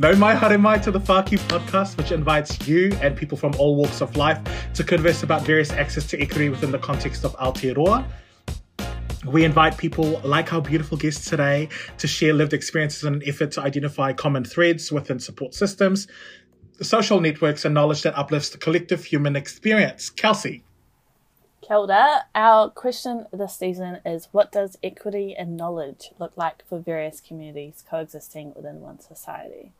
Nau mai haere mai to the Whāki podcast, which invites you and people from all walks of life to converse about various access to equity within the context of Aotearoa. We invite people like our beautiful guests today to share lived experiences in an effort to identify common threads within support systems, social networks, and knowledge that uplifts the collective human experience. Kelsey. Ora. Our question this season is What does equity and knowledge look like for various communities coexisting within one society?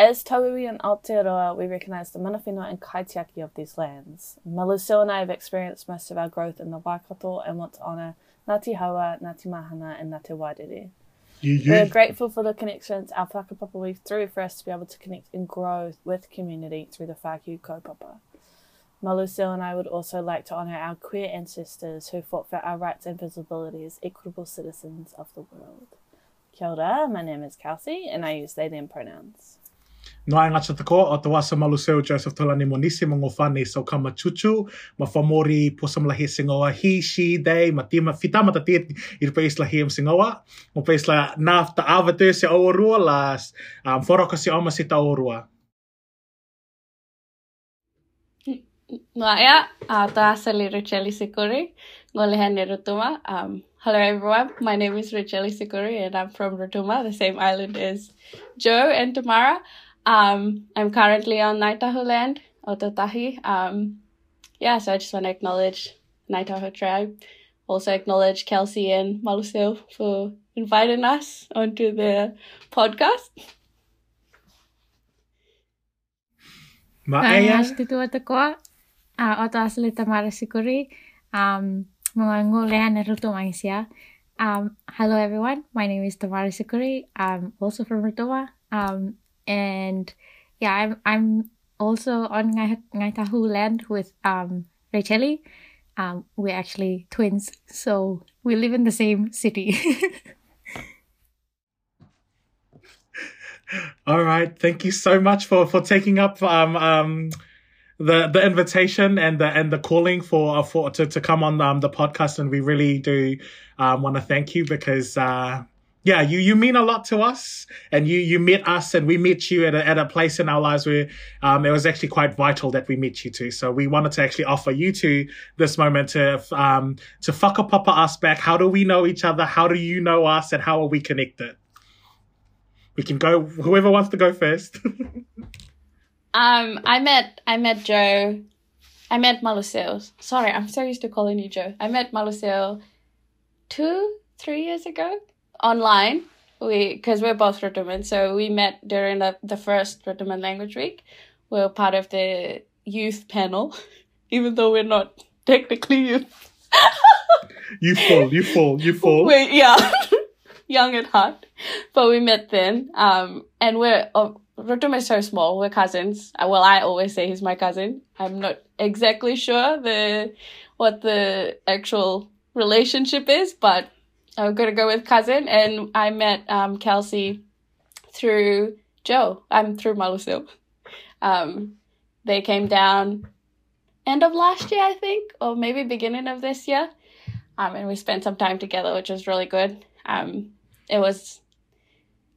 As Tauiwi and Aotearoa, we recognise the manawhenua and kaitiaki of these lands. Maluseo and I have experienced most of our growth in the Waikato and want to honour Ngāti Hauā, Ngāti Māhanga, and Ngāti Wairere. We're grateful for the connections our whakapapa weave through for us to be able to connect and grow with community through the Whākiu kaupapa. Maluseo and I would also like to honour our queer ancestors who fought for our rights and visibility as equitable citizens of the world. Kia ora, my name is Kelsey and I use they them pronouns. Noa ngata tako o te wasa maluseo Joseph Tolani Monisi mo ngofane so kama chuchu ma whamori po samlahi singoa he, she, they, ma tima fita mata tia i rupa isla hi am singoa mo pa isla nā ta awa te se aurua la um, whoraka se oma se ta aurua. Maya, uh, ta asali Richeli Sikuri, ngolehane Rutuma. Um, hello everyone, my name is Richeli Sikuri and I'm from Rotuma, the same island as Joe and Tamara. Um, I'm currently on Ngai Tahu land, Ōtautahi. Um, yeah, so I just want to acknowledge Ngai Tahu tribe. Also acknowledge Kelsey and Maluseo for inviting us onto the podcast. Ma'aya. Nice to do it ko. O taas le Tamara Sikuri. Um, mga Ruto Maisia. Um, hello everyone. My name is Tamara Sikuri. I'm also from Rotuma. Um, and yeah, I'm I'm also on Ngai Tahu land with um Racheli. Um, we're actually twins, so we live in the same city. All right. Thank you so much for for taking up um um the the invitation and the and the calling for uh, for to to come on um, the podcast and we really do um, want to thank you because uh yeah you you mean a lot to us and you you met us and we met you at a, at a place in our lives where um it was actually quite vital that we met you too so we wanted to actually offer you to this moment to um to whakapapa us back. How do we know each other? How do you know us? And how are we connected? We can go whoever wants to go first. Um, I met I met Joe. I met Maluseo. Sorry, I'm so used to calling you Joe. I met Maluseo two, three years ago online. We because we're both Rotuman, so we met during the, the first Rotuman Language Week. We are part of the youth panel, even though we're not technically youth. you fall you fall you fall Wait, yeah, young at heart, but we met then. Um, and we're uh, Rotuma is so small. We're cousins. Uh, Well, I always say he's my cousin. I'm not exactly sure the what the actual relationship is, but I'm gonna go with cousin. And I met um, Kelsey through Joe. I'm through Malusil. Um, they came down end of last year, I think, or maybe beginning of this year. Um, and we spent some time together, which was really good. Um, it was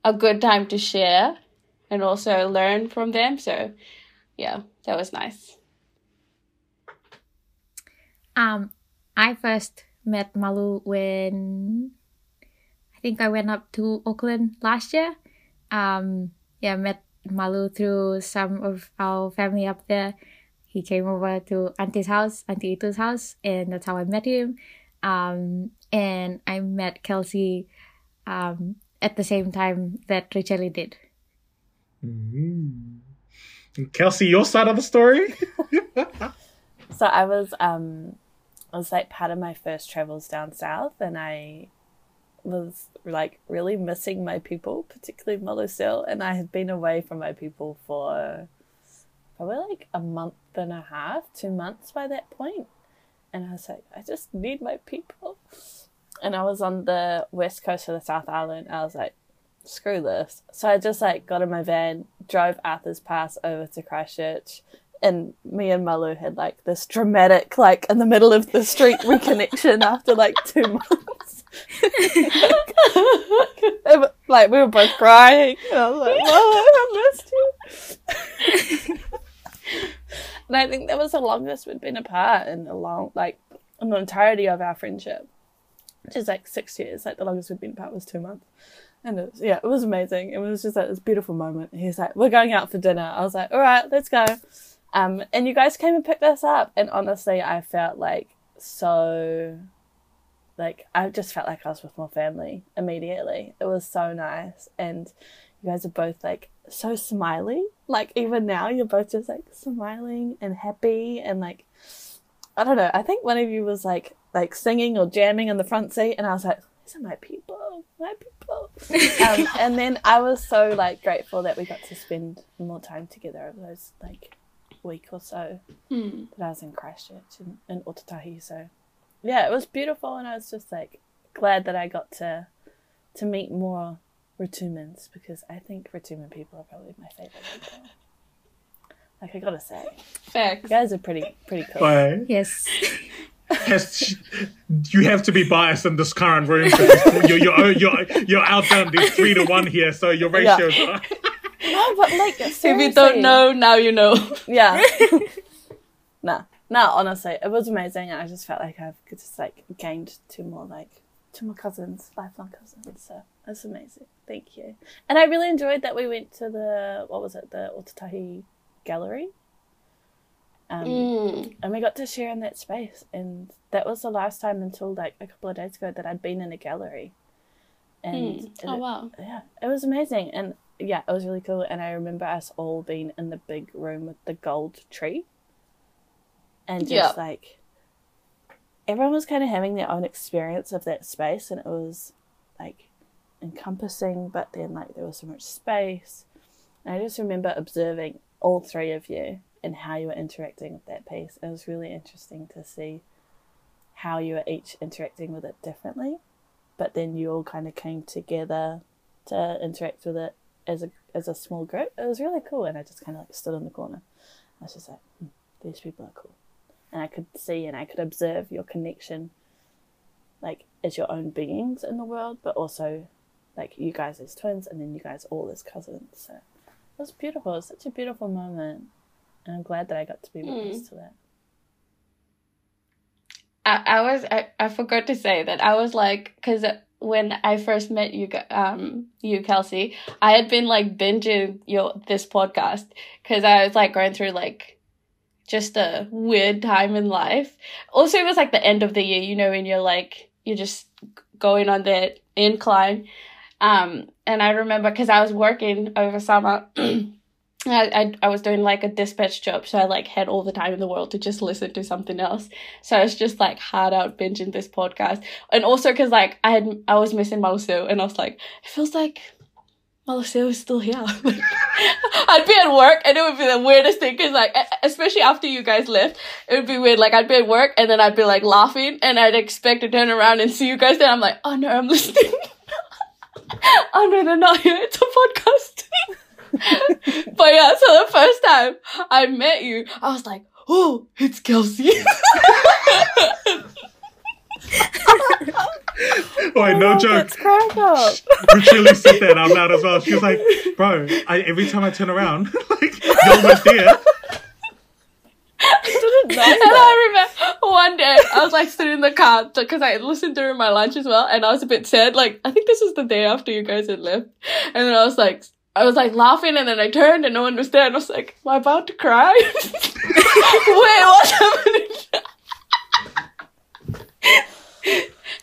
a good time to share and also learn from them. So, yeah, that was nice. Um, I first met Malu when I think I went up to Auckland last year. Um, yeah, met Malu through some of our family up there. He came over to Auntie's house, Auntie Itu's house, and that's how I met him. Um, and I met Kelsey um, at the same time that Richeli did. Mm. Kelsey, your side of the story? So I was um it was like part of my first travels down south and I was like really missing my people, particularly Maluseo, and I had been away from my people for probably like a month and a half, two months by that point. And I was like, I just need my people. And I was on the west coast of the South Island. I was like, screw this. So I just like got in my van, drove Arthur's Pass over to Christchurch, and me and Malu had like this dramatic, like in the middle of the street reconnection after like two months. Like we were both crying. And I was like, "Well, I missed you." and I think that was the longest we'd been apart in a long, like, in the entirety of our friendship, which is like six years. Like the longest we'd been apart was two months. And it was, yeah, it was amazing. It was just like this beautiful moment. He was like, "We're going out for dinner." I was like, "All right, let's go." Um, and you guys came and picked us up, and honestly, I felt like so, like I just felt like I was with my family immediately. It was so nice, and you guys are both like so smiley. Like even now, you're both just like smiling and happy, and like I don't know. I think one of you was like like singing or jamming in the front seat, and I was like, "These are my people, my people." um, and then I was so like grateful that we got to spend more time together over those like week or so Hmm. that I was in Christchurch in, in Ōtautahi. So yeah, it was beautiful, and I was just like glad that I got to to meet more Rotumans because I think Rotuman people are probably my favorite people. Like I gotta say, Facts. you guys are pretty pretty cool. Why? Yes. Has, you have to be biased in this current room because you're, you're, you're, you're outdone. There's three to one here, so your Yeah. ratios are. No, but like If you don't know, now you know. Yeah. nah, nah. Honestly, it was amazing, and I just felt like I've just like gained two more like two more cousins, lifelong cousins. So that's amazing. Thank you. And I really enjoyed that we went to the what was it, the Ōtautahi Gallery. Um, Mm. and we got to share in that space, and that was the last time until like a couple of days ago that I'd been in a gallery. And Mm. it- Oh wow. yeah, it was amazing, and yeah, it was really cool. And I remember us all being in the big room with the gold tree, and just Yeah. like everyone was kind of having their own experience of that space, and it was like encompassing, but then like there was so much space. And I just remember observing all three of you and how you were interacting with that piece. It was really interesting to see how you were each interacting with it differently but then you all kind of came together to interact with it as a as a small group. It was really cool, and I just kind of like stood in the corner. I was just like, hmm, these people are cool, and I could see and I could observe your connection, like as your own beings in the world, but also like you guys as twins, and then you guys all as cousins. So it was beautiful. It was such a beautiful moment, and I'm glad that I got to be witness to that. I, I was I, I forgot to say that I was like because when I first met you um you Kelsey I had been like binging your this podcast because I was like going through like just a weird time in life. Also, it was like the end of the year, you know, when you're like you're just going on that incline. Um, and I remember because I was working over summer. I, I I was doing like a dispatch job, so I like had all the time in the world to just listen to something else. So I was just like hard out binging this podcast, and also because like I had I was missing Maluseo, and I was like, it feels like Maluseo is still here. I'd be at work, and it would be the weirdest thing because like especially after you guys left, it would be weird. Like I'd be at work, and then I'd be like laughing, and I'd expect to turn around and see you guys. Then I'm like, oh no, I'm listening. oh no, they're not here. It's a podcast. but yeah, so the first time I met you, I was like, oh, it's Kelsey. Wait, no joke. Let's crack up. Richelle said that out loud as well. She was like, "Bro, I, every time I turn around, like you're almost there." I didn't know and. I remember one day I was like sitting in the car because I listened during my lunch as well, and I was a bit sad. Like I think this was the day after you guys had left, and then I was like. I was like laughing and then I turned and no one was there and I was like, Am I about to cry? Wait, what's happening?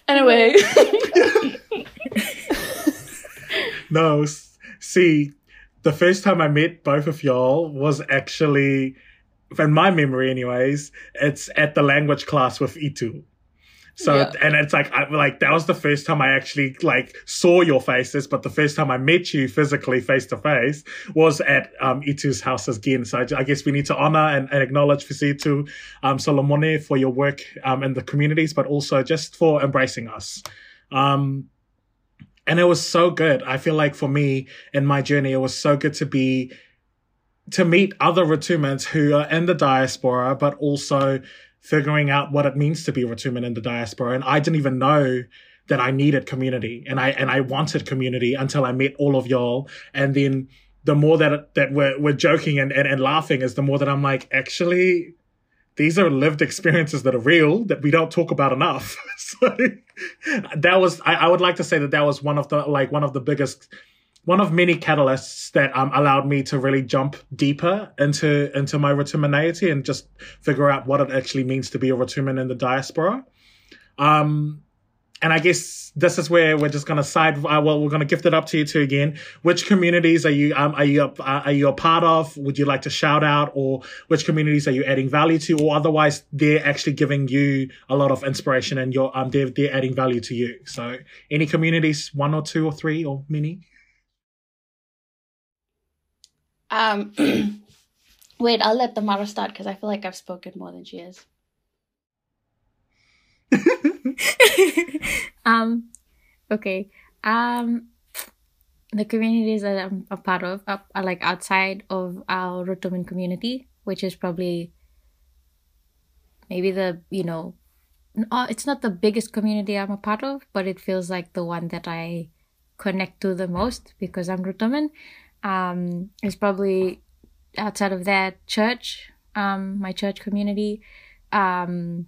anyway. No, see, the first time I met both of y'all was actually, in my memory, anyways. It's at the language class with Itu. So Yeah. and it's like I like that was the first time I actually like saw your faces, but the first time I met you physically face to face was at um Itu's house again. So I, I guess we need to honor and, and acknowledge Fisitu um Solomone for your work um in the communities, but also just for embracing us. Um and it was so good. I feel like for me in my journey, it was so good to be to meet other Rotumans who are in the diaspora, but also figuring out what it means to be Rotuman in the diaspora. And I didn't even know that I needed community and I and I wanted community until I met all of y'all. And then the more that that we're we're joking and, and, and laughing is the more that I'm like, actually, these are lived experiences that are real that we don't talk about enough. so that was I, I would like to say that that was one of the like one of the biggest one of many catalysts that um, allowed me to really jump deeper into into my Rotumaneity and just figure out what it actually means to be a Rotuman in the diaspora. Um, and I guess this is where we're just going to side. Uh, well, we're going to gift it up to you two again. Which communities are you um, are you uh, are you a part of? Would you like to shout out, or which communities are you adding value to, or otherwise they're actually giving you a lot of inspiration and you're um they're they're adding value to you. So any communities, one or two or three or many. Um, wait, I'll let Tamara start because I feel like I've spoken more than she has. um, okay. Um, the communities that I'm a part of are, are like outside of our Rotuman community, which is probably maybe the you know, uh, it's not the biggest community I'm a part of, but it feels like the one that I connect to the most because I'm Rotuman. Um, it's probably outside of that church, um, my church community. Um,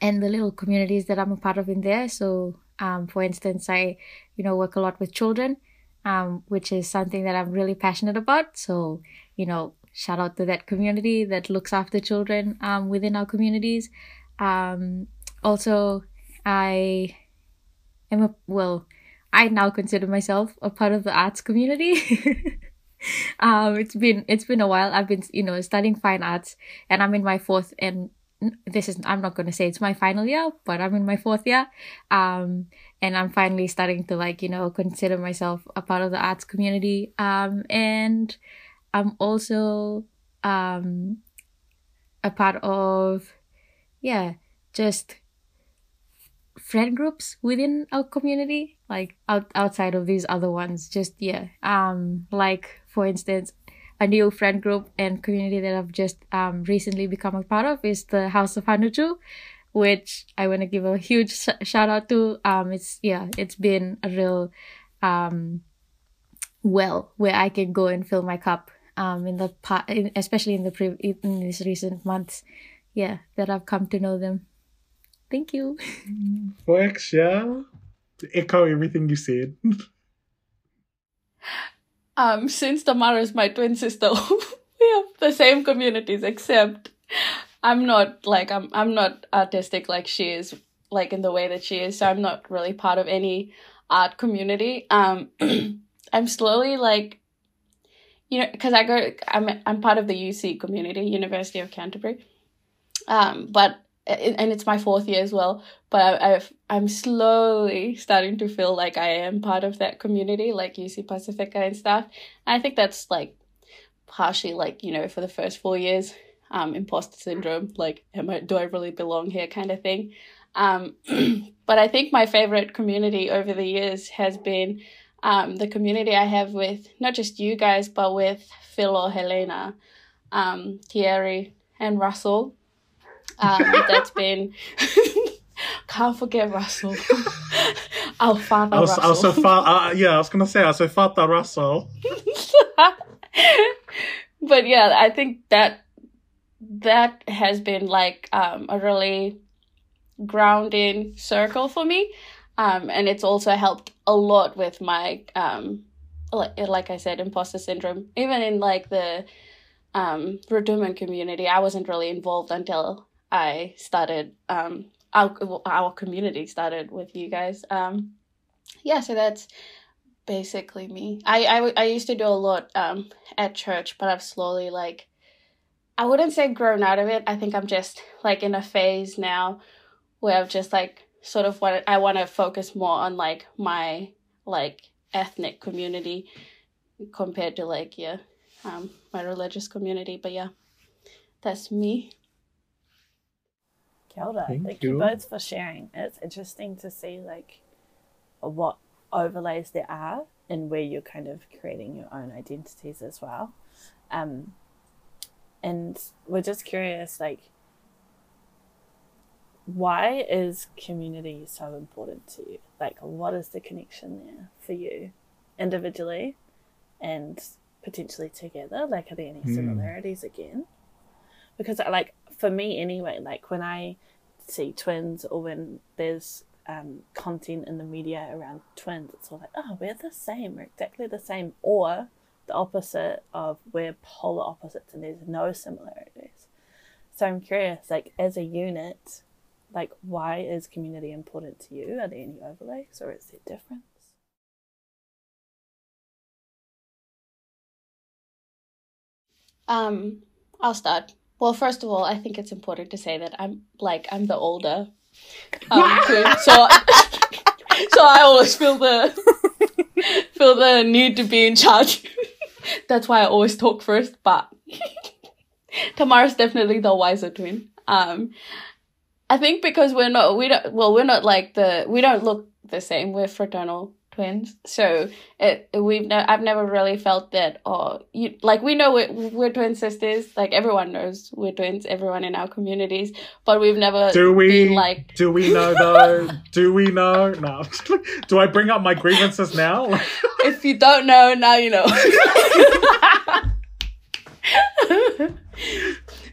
and the little communities that I'm a part of in there. So, um, for instance, I, you know, work a lot with children, um, which is something that I'm really passionate about. So, you know, shout out to that community that looks after children um, within our communities. Um, also, I am a, well, I now consider myself a part of the arts community. um, it's been it's been a while. I've been you know studying fine arts, and I'm in my fourth and this is I'm not to say it's my final year, but I'm in my fourth year. Um, and I'm finally starting to like, you know, consider myself a part of the arts community. Um, and I'm also um a part of yeah, just friend groups within our community, like out, outside of these other ones. Just yeah. Um like for instance, a new friend group and community that I've just um, recently become a part of is the House of Hanutu, which I want to give a huge sh- shout out to. Um, it's yeah, it's been a real um, well where I can go and fill my cup. Um, in the part, especially in the pre- in these recent months, yeah, that I've come to know them. Thank you. Thanks, yeah. Echo everything you said. um, since Tamara is my twin sister, we have the same communities, except I'm not like I'm I'm not artistic like she is, like in the way that she is. So I'm not really part of any art community. Um, I'm slowly like, you know, because I go, I'm I'm part of the UC community, University of Canterbury. Um, but and it's my fourth year as well. But I, I'm slowly starting to feel like I am part of that community, like UC Pacifica and stuff. And I think that's like partially like you know for the first four years, um, imposter syndrome, like am I do I really belong here kind of thing. Um, but I think my favorite community over the years has been um, the community I have with not just you guys, but with Phil or Helena, um, Thierry, and Russell. Um, that's been can't forget Russell. Our father Russell. I was so uh, yeah, I was gonna say I was so father Russell. but yeah, I think that that has been like um, a really grounding circle for me. Um, and it's also helped a lot with my um, like, like I said, imposter syndrome. Even in like the um, community, I wasn't really involved until I started um our our community started with you guys. Um yeah, so that's basically me. I I I used to do a lot um at church, but I've slowly like I wouldn't say grown out of it. I think I'm just like in a phase now where I've just like sort of what I want to focus more on like my like ethnic community compared to like yeah um my religious community but yeah that's me Kia ora. Thank Thank, you. you. both for sharing. It's interesting to see like what overlays there are and where you're kind of creating your own identities as well. Um, and we're just curious, like why is community so important to you? Like, what is the connection there for you individually and potentially together? Like, are there any similarities again? Because, like, for me anyway, like when I see twins or when there's um, content in the media around twins, it's all like, oh, we're the same, we're exactly the same, or the opposite of we're polar opposites and there's no similarities. So I'm curious, like as a unit, like why is community important to you? Are there any overlays or is there difference? Um, I'll start. Well, first of all, I think it's important to say that I'm like I'm the older um, so so I always feel the feel the need to be in charge. That's why I always talk first. But Tamara's definitely the wiser twin. Um, I think because we're not we don't well we're not like the we don't look the same. We're fraternal twins, so it we've ne- I've never really felt that. Oh, you like we know we're, we're twin sisters. Like everyone knows we're twins. Everyone in our communities, but we've never Do we been like do we know though? do we know? No. do I bring up my grievances now? if you don't know now you know.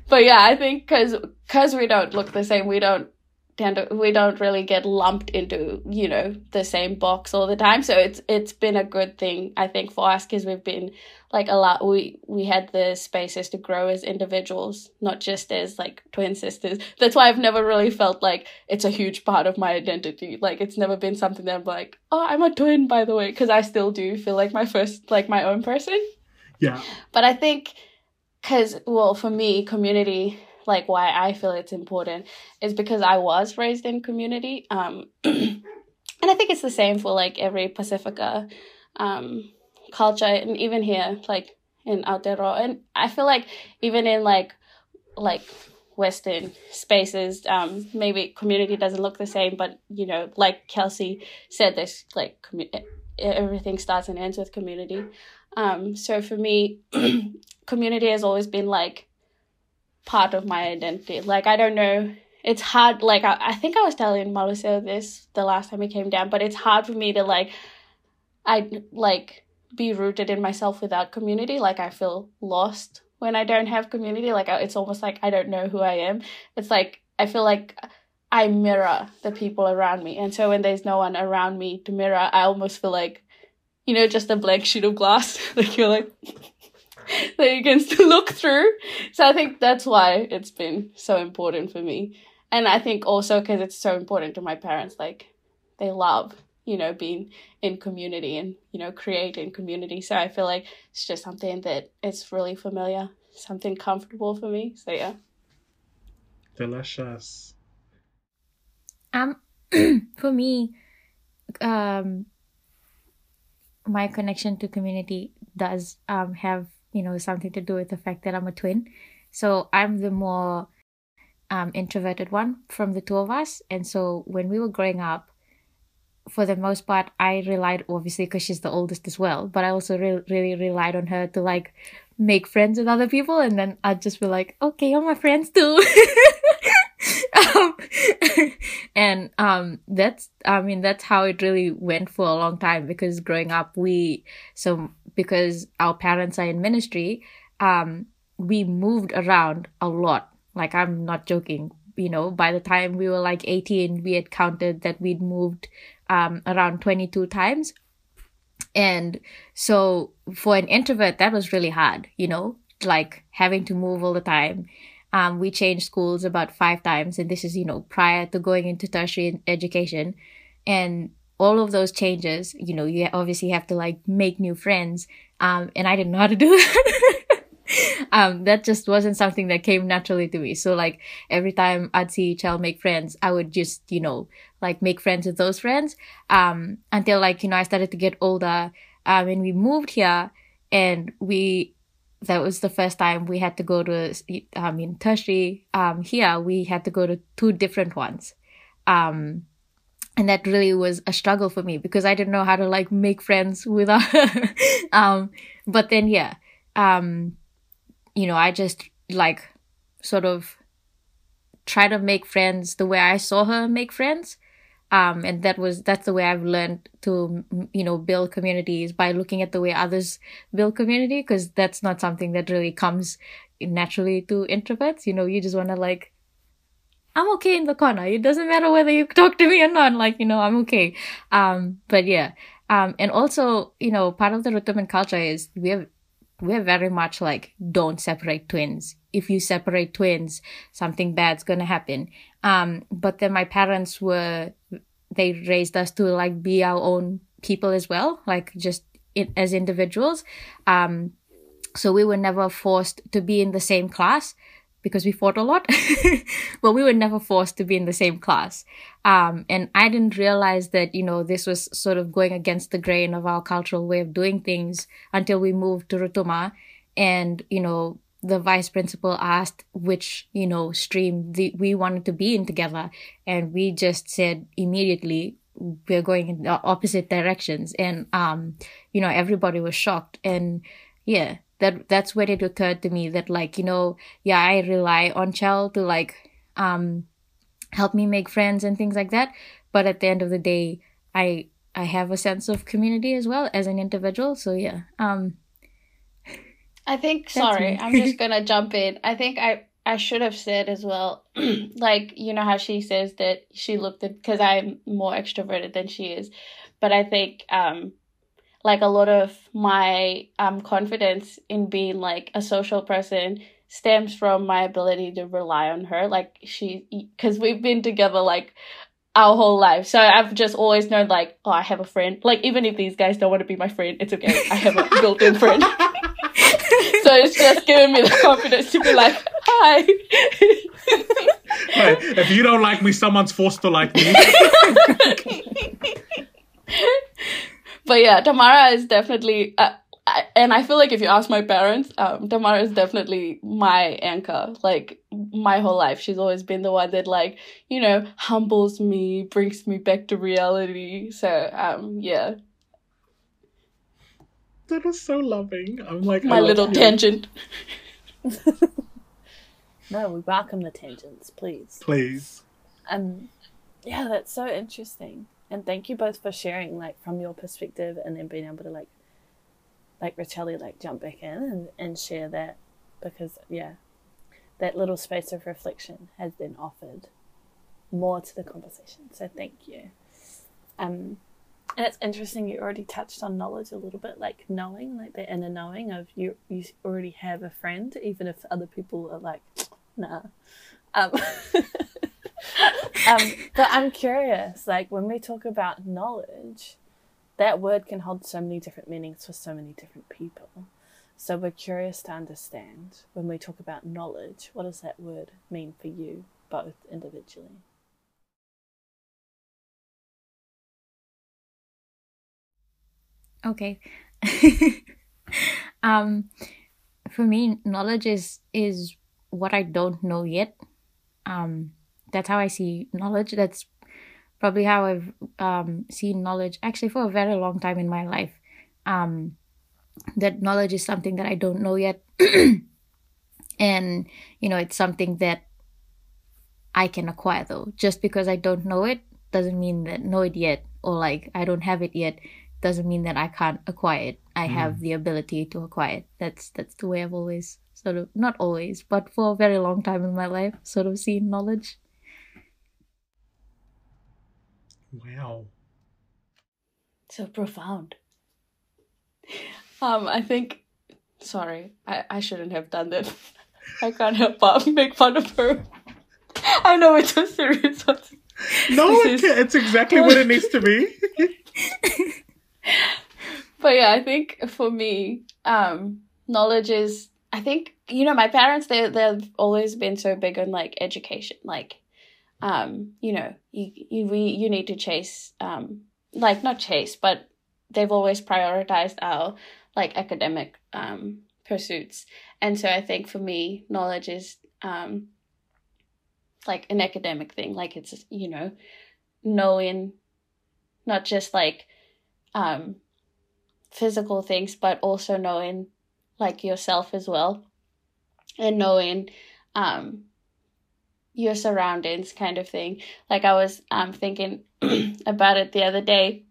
but yeah, I think because because we don't look the same, we don't tend to we don't really get lumped into you know the same box all the time. So it's it's been a good thing I think for us because we've been like a lot we we had the spaces to grow as individuals, not just as like twin sisters. That's why I've never really felt like it's a huge part of my identity. Like it's never been something that I'm like, oh, I'm a twin by the way, because I still do feel like my first like my own person. yeah. But I think because well for me community like why i feel it's important is because i was raised in community um and i think it's the same for like every pacifica um culture and even here like in aotearoa. And i feel like even in like like western spaces um maybe community doesn't look the same but you know like kelsey said this like commu- everything starts and ends with community. Um so for me community has always been like part of my identity. Like I don't know, it's hard. Like I, I think I was telling Marcel this the last time he came down, but it's hard for me to like, I like be rooted in myself without community. Like I feel lost when I don't have community. Like it's almost like I don't know who I am. It's like I feel like I mirror the people around me, and so when there's no one around me to mirror, I almost feel like, you know, just a blank sheet of glass. like you're like. that you can still look through. So I think that's why it's been so important for me. And I think also because it's so important to my parents, like they love, you know, being in community and, you know, creating community. So I feel like it's just something that it's really familiar, something comfortable for me. So yeah. Delicious. Um, for me, um, my connection to community does um have you know something to do with the fact that I'm a twin. So I'm the more um, introverted one from the two of us, and so when we were growing up, for the most part, I relied obviously because she's the oldest as well, but I also re- really relied on her to like make friends with other people, and then I'd just be like, okay, you're my friends too. um, and um, that's I mean that's how it really went for a long time because growing up we so because our parents are in ministry, um, we moved around a lot. Like I'm not joking. You know, by the time we were like 18, we had counted that we'd moved um, around 22 times. And so for an introvert, that was really hard, you know, like having to move all the time. Um, we changed schools about five times, and this is, you know, prior to going into tertiary education. And all of those changes, you know, you obviously have to like make new friends. Um, and I didn't know how to do that. um, that just wasn't something that came naturally to me. So like every time I'd see Chell make friends, I would just, you know, like make friends with those friends. Um, until like, you know, I started to get older. Um, and we moved here and we, that was the first time we had to go to, I mean, tertiary, um, here we had to go to two different ones. Um, and that really was a struggle for me because I didn't know how to like make friends without um but then yeah um you know I just like sort of try to make friends the way I saw her make friends. Um, and that was that's the way I've learned to you know build communities by looking at the way others build community because that's not something that really comes naturally to introverts. You know, you just want to like I'm okay in the corner. It doesn't matter whether you talk to me or not. Like, you know, I'm okay. Um, but yeah. Um, and also, you know, part of the Rotuman culture is we have, we're very much like, don't separate twins. If you separate twins, something bad's gonna happen. Um, but then my parents were, they raised us to like be our own people as well, like just as individuals. Um, so we were never forced to be in the same class because we fought a lot, but we were never forced to be in the same class. Um, and I didn't realize that, you know, this was sort of going against the grain of our cultural way of doing things until we moved to Rotuma. And, you know, the vice principal asked which, you know, stream the, we wanted to be in together. And we just said immediately, we're going in the opposite directions. And, um, you know, everybody was shocked. And yeah, that that's when it occurred to me that like you know yeah i rely on chell to like um help me make friends and things like that. But at the end of the day i i have a sense of community as well as an individual. So yeah um i think sorry i'm just gonna jump in. I think i i should have said as well like you know how she says that she looked at because i'm more extroverted than she is. But i think um like a lot of my um, confidence in being like a social person stems from my ability to rely on her. Like she because we've been together like our whole life. So i've just always known like oh i have a friend. Like even if these guys don't want to be my friend it's okay. I have a built-in friend. So it's just giving me the confidence to be like hi. If you don't like me someone's forced to like me but yeah, Tamara is definitely, uh, I, and I feel like if you ask my parents, um, Tamara is definitely my anchor. Like my whole life, she's always been the one that like you know humbles me, brings me back to reality. So um, yeah. That is so loving. I'm like my little tangent. no, we welcome the tangents, please. Please. Um, yeah, that's so interesting and thank you both for sharing like from your perspective and then being able to like like Racheli like jump back in and, and share that because yeah that little space of reflection has been offered more to the conversation. So thank you. Um and it's interesting you already touched on knowledge a little bit like knowing like the inner knowing of you you already have a friend even if other people are like nah. Um um, but I'm curious, like when we talk about knowledge, that word can hold so many different meanings for so many different people. So we're curious to understand when we talk about knowledge, what does that word mean for you, both individually? Okay. um, for me, knowledge is is what I don't know yet. Um, that's how I see knowledge. That's probably how I've um, seen knowledge actually for a very long time in my life. Um, that knowledge is something that I don't know yet. and, you know, it's something that I can acquire though. Just because I don't know it doesn't mean that know it yet or like I don't have it yet doesn't mean that I can't acquire it. I mm. have the ability to acquire it. That's that's the way I've always sort of not always, but for a very long time in my life, sort of seen knowledge. Wow. So profound. Um, I think sorry, I, I shouldn't have done that. I can't help but make fun of her. I know it's a serious one. No, it's, it's exactly what it needs to be. but yeah, I think for me, um, knowledge is I think, you know, my parents they they've always been so big on like education. Like um, you know, you you we you need to chase um like not chase, but they've always prioritized our like academic um pursuits. And so I think for me, knowledge is um like an academic thing. Like it's you know, knowing not just like um physical things, but also knowing like yourself as well. And knowing um your surroundings kind of thing. Like I was um thinking about it the other day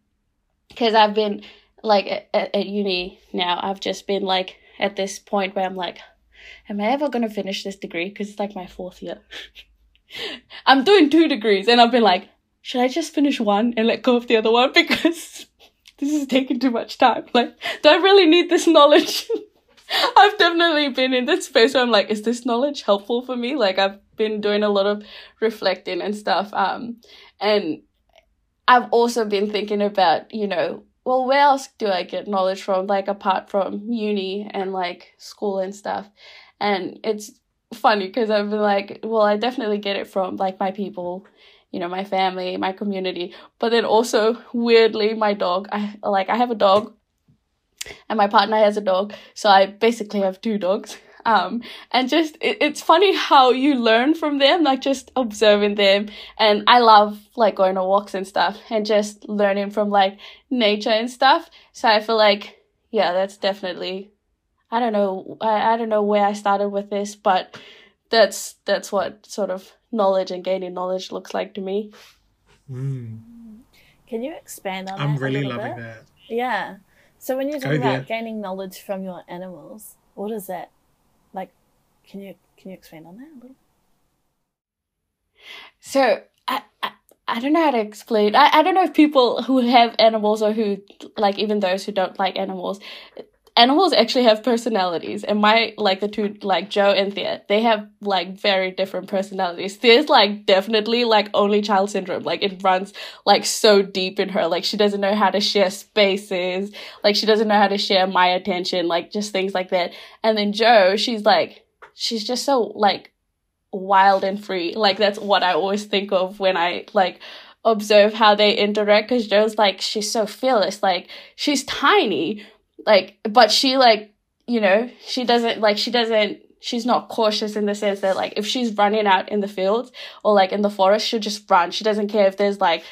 because I've been like at, at uni now. I've just been like at this point where I'm like, am I ever gonna finish this degree? Because it's like my fourth year. I'm doing two degrees, and I've been like, should I just finish one and let go of the other one because this is taking too much time? Like, do I really need this knowledge? I've definitely been in that space where I'm like, is this knowledge helpful for me? Like, I've been doing a lot of reflecting and stuff. Um, and I've also been thinking about, you know, well, where else do I get knowledge from? Like, apart from uni and like school and stuff. And it's funny because I've been like, well, I definitely get it from like my people, you know, my family, my community, but then also weirdly, my dog. I like, I have a dog and my partner has a dog. So I basically have two dogs. Um, and just, it, it's funny how you learn from them, like just observing them. And I love like going on walks and stuff and just learning from like nature and stuff. So I feel like, yeah, that's definitely, I don't know, I, I don't know where I started with this, but that's, that's what sort of knowledge and gaining knowledge looks like to me. Mm. Can you expand on that? I'm that? a really little loving bit? that. Yeah. So when you're Go talking oh, there. about gaining knowledge from your animals, what is that? Like, can you can you expand on that a little? So I, I I don't know how to explain. I, I don't know if people who have animals or who like even those who don't like animals, animals actually have personalities. And my like the two like Joe and Thea, they have like very different personalities. Thea's like definitely like only child syndrome. Like it runs like so deep in her. Like she doesn't know how to share spaces. Like she doesn't know how to share my attention. Like just things like that. And then Joe, she's like she's just so like wild and free. Like that's what I always think of when I like observe how they interact. Cause Joe's like she's so fearless. Like she's tiny, like but she like you know she doesn't like she doesn't. She's not cautious in the sense that like if she's running out in the fields or like in the forest, she'll just run. She doesn't care if there's like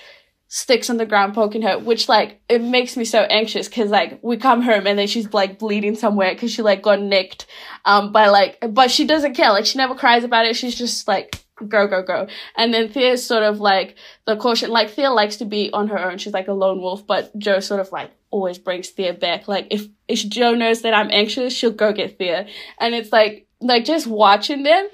sticks on the ground poking her, which like it makes me so anxious because like we come home and then she's like bleeding somewhere because she like got nicked um by like but she doesn't care like she never cries about it she's just like go go go. And then thea is sort of like the caution like Thea likes to be on her own. She's like a lone wolf but Joe sort of like always brings Thea back. Like if if Joe knows that I'm anxious she'll go get Thea. And it's like like just watching them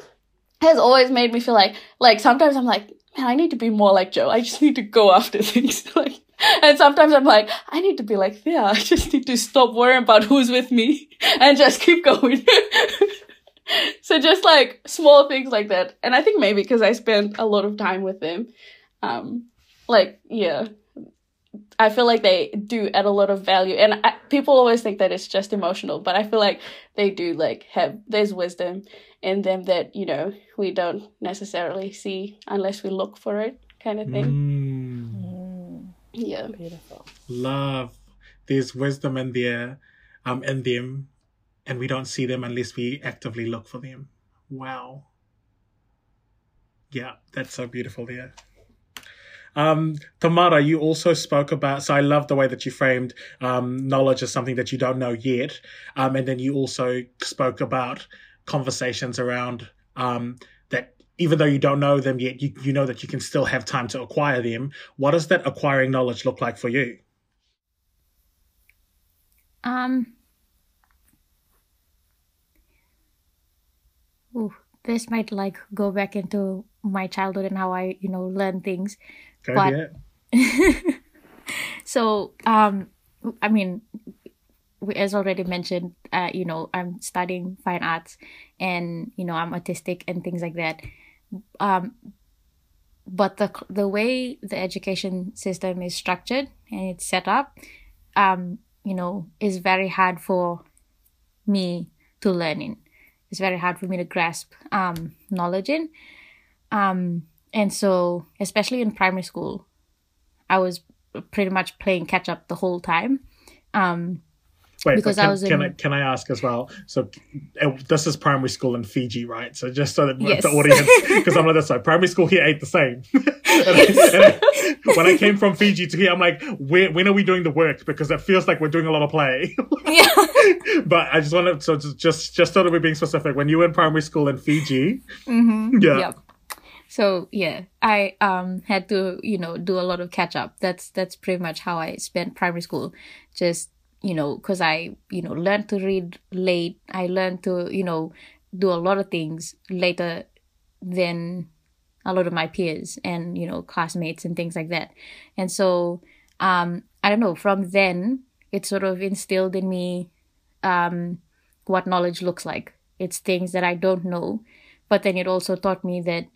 has always made me feel like like sometimes I'm like man I need to be more like Joe. I just need to go after things. Like and sometimes I'm like, I need to be like, Thea. I just need to stop worrying about who's with me and just keep going. so just like small things like that. And I think maybe because I spend a lot of time with them, um, like, yeah, I feel like they do add a lot of value. And I, people always think that it's just emotional, but I feel like they do like have, there's wisdom in them that, you know, we don't necessarily see unless we look for it kind of thing. Mm, Yeah. beautiful. Love. There's wisdom in there, um, in them, and we don't see them unless we actively look for them. Wow. Yeah, that's so beautiful there. Um, Tamara, you also spoke about, so I love the way that you framed um, knowledge as something that you don't know yet. Um, and then you also spoke about conversations around um, that even though you don't know them yet, you, you know that you can still have time to acquire them. What does that acquiring knowledge look like for you? Um. Ooh, this might like go back into my childhood and how I, you know, learn things. Go But- So, um, I mean, we- as already mentioned, uh, you know, I'm studying fine arts, and you know, I'm autistic and things like that. Um, but the the way the education system is structured and it's set up, um, you know, is very hard for me to learn in. It's very hard for me to grasp um, knowledge in. Um, and so, especially in primary school, I was pretty much playing catch up the whole time. Um, Wait, because but I can, was can, I, can I ask as well? So uh, this is primary school in Fiji, right? So just so that Yes. the audience, because I'm like this, so primary school here ain't the same. I- I- when I came from Fiji to here, I'm like, when, when are we doing the work? Because it feels like we're doing a lot of play. yeah. but I just wanted, so just just so that we're being specific, when you were in primary school in Fiji, hmm yeah, Yep. so yeah, I um had to you know do a lot of catch up. That's that's pretty much how I spent primary school. Just you know, because I you know learned to read late. I learned to you know do a lot of things later than a lot of my peers and you know classmates and things like that. And so um I don't know. From then, it sort of instilled in me um what knowledge looks like. It's things that I don't know, but then it also taught me that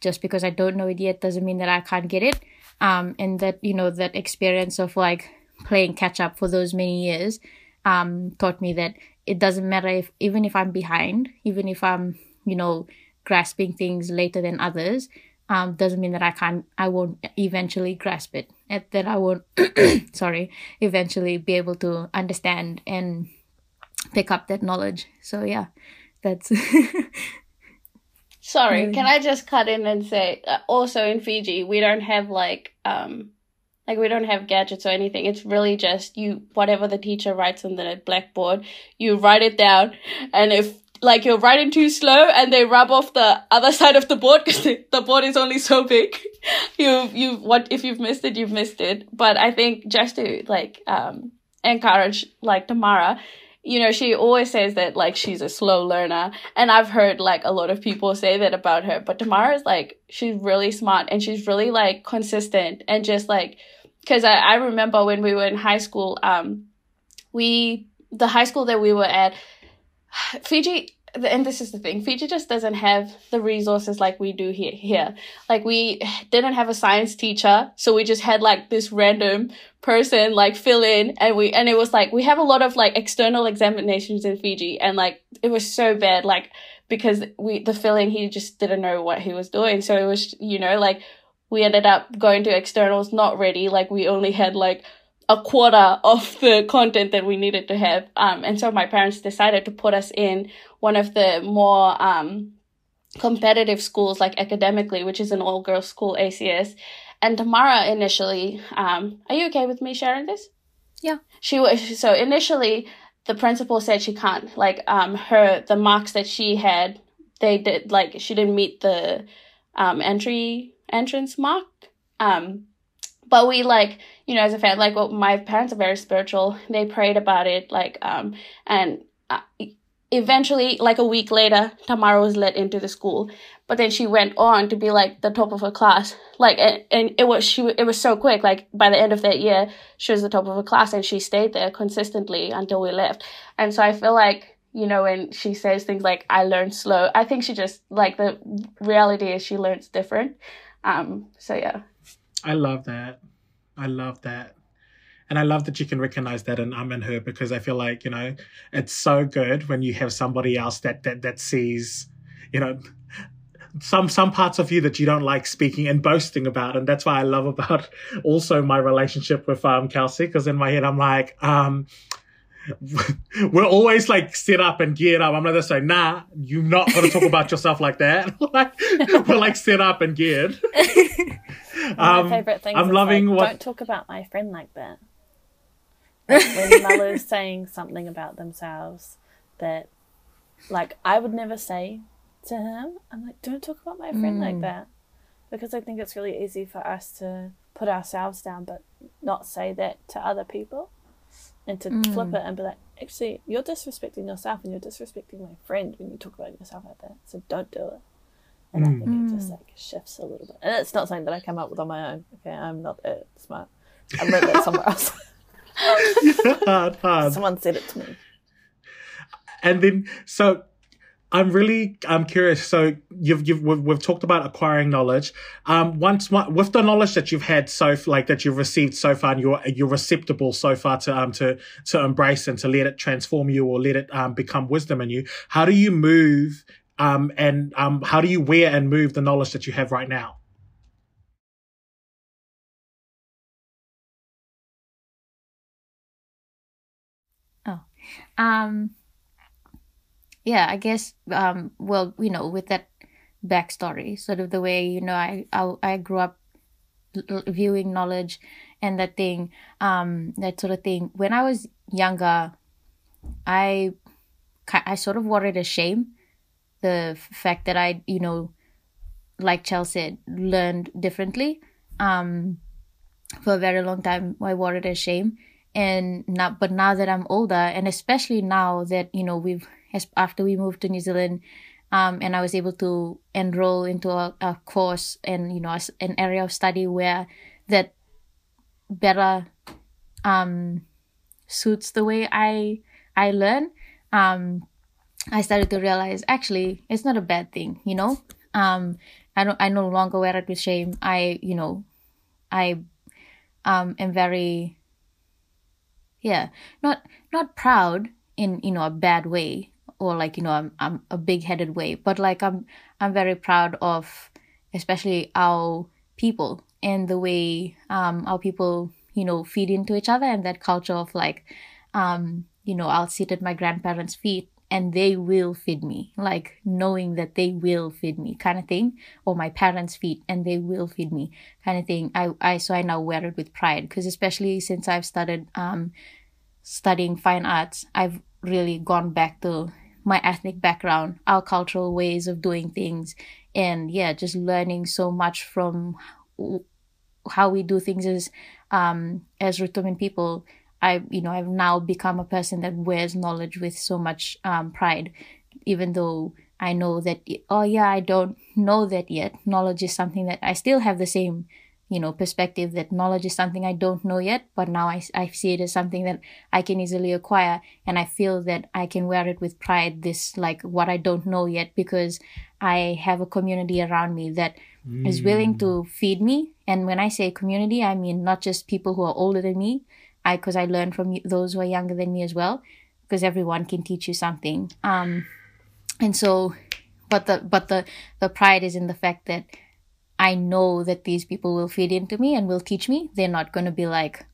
just because I don't know it yet doesn't mean that I can't get it. Um, and that, you know, that experience of like playing catch up for those many years um, taught me that it doesn't matter if, even if I'm behind, even if I'm, you know, grasping things later than others, um, doesn't mean that I can't, I won't eventually grasp it. That I won't, sorry, eventually be able to understand and pick up that knowledge. So yeah, that's Sorry, can I just cut in and say uh, also in Fiji we don't have like um like we don't have gadgets or anything. It's really just you whatever the teacher writes on the blackboard, you write it down and if like you're writing too slow and they rub off the other side of the board because the, board is only so big. you you what if you've missed it, you've missed it. But I think just to like um encourage like Tamara, you know, she always says that like she's a slow learner, and I've heard like a lot of people say that about her. But Tamara is like she's really smart and she's really like consistent and just like because I, I remember when we were in high school, um, we the high school that we were at, Fiji. And this is the thing, Fiji just doesn't have the resources like we do here. Here, like we didn't have a science teacher, so we just had like this random person like fill in and we and it was like we have a lot of like external examinations in Fiji and like it was so bad like because we the fill in he just didn't know what he was doing so it was you know like we ended up going to externals not ready like we only had like a quarter of the content that we needed to have um and so my parents decided to put us in one of the more um competitive schools like academically which is an all girls school ACS and Tamara initially, um, are you okay with me sharing this? Yeah. She was so initially the principal said she can't like um her the marks that she had they did like she didn't meet the um entry entrance mark um but we like you know as a fan like well, my parents are very spiritual. They prayed about it like um and uh, eventually like a week later tamara was let into the school. But then she went on to be like the top of her class. Like and, and it was she it was so quick. Like by the end of that year she was the top of her class and she stayed there consistently until we left. And so i feel like you know when she says things like i learned slow i think she just like the reality is she learns different um so yeah I love that. I love that. And I love that you can recognize that in um and her because I feel like, you know, it's so good when you have somebody else that that that sees, you know, some some parts of you that you don't like speaking and boasting about. And that's why I love about also my relationship with um Kelsey, because in my head I'm like, um we're always like set up and geared up. I'm not gonna say, nah, you're not gonna talk about yourself like that. like we're like set up and geared. Um, my favorite things. I'm is, loving like, what- Don't talk about my friend like that. Like, when Malu's saying something about themselves that, like, I would never say to him, I'm like, don't talk about my friend like that, because I think it's really easy for us to put ourselves down, but not say that to other people, and to mm. flip it and be like, actually, you're disrespecting yourself and you're disrespecting my friend when you talk about yourself like that. So don't do it. And I think it just mm. like shifts a little bit. And it's not something that I come up with on my own. Okay, I'm not that smart. I read that somewhere else. hard, hard. Someone said it to me. And then, so I'm really I'm curious. So you've you've we've, we've talked about acquiring knowledge. Um, once with the knowledge that you've had so like that you've received so far, and you're you're receptible so far to um to to embrace and to let it transform you or let it um become wisdom in you. How do you move um and um how do you wear and move the knowledge that you have right now? Oh, um, yeah, I guess. Um, well, you know, with that backstory, sort of the way you know, I I, I grew up viewing knowledge and that thing, um, that sort of thing. When I was younger, I I sort of wanted to shame the fact that I, you know, like Chell said, learned differently. Um, for a very long time, I it as shame, and now, but now that I'm older, and especially now that you know we've after we moved to New Zealand, um, and I was able to enroll into a, a course and you know an area of study where that better um, suits the way I I learn. Um, I started to realize actually it's not a bad thing, you know. Um, I don't I no longer wear it with shame. I you know, I um am very yeah not not proud in you know a bad way or like you know I'm I'm a big headed way, but like I'm I'm very proud of especially our people and the way um our people you know feed into each other and that culture of like um you know I'll sit at my grandparents' feet and they will feed me like knowing that they will feed me kind of thing or my parents feed and they will feed me kind of thing. I i so i now wear it with pride because especially since i've started um studying fine arts i've really gone back to my ethnic background our cultural ways of doing things and yeah just learning so much from how we do things as um as Rotuman people I, you know, I've now become a person that wears knowledge with so much um, pride, even though I know that, oh yeah, I don't know that yet. Knowledge is something that I still have the same, you know, perspective that knowledge is something I don't know yet, but now I, I see it as something that I can easily acquire. And I feel that I can wear it with pride, this like what I don't know yet, because I have a community around me that mm. is willing to feed me. And when I say community, I mean not just people who are older than me, I because I learn from those who are younger than me as well, because everyone can teach you something. Um, and so, but the but the the pride is in the fact that I know that these people will feed into me and will teach me. They're not going to be like,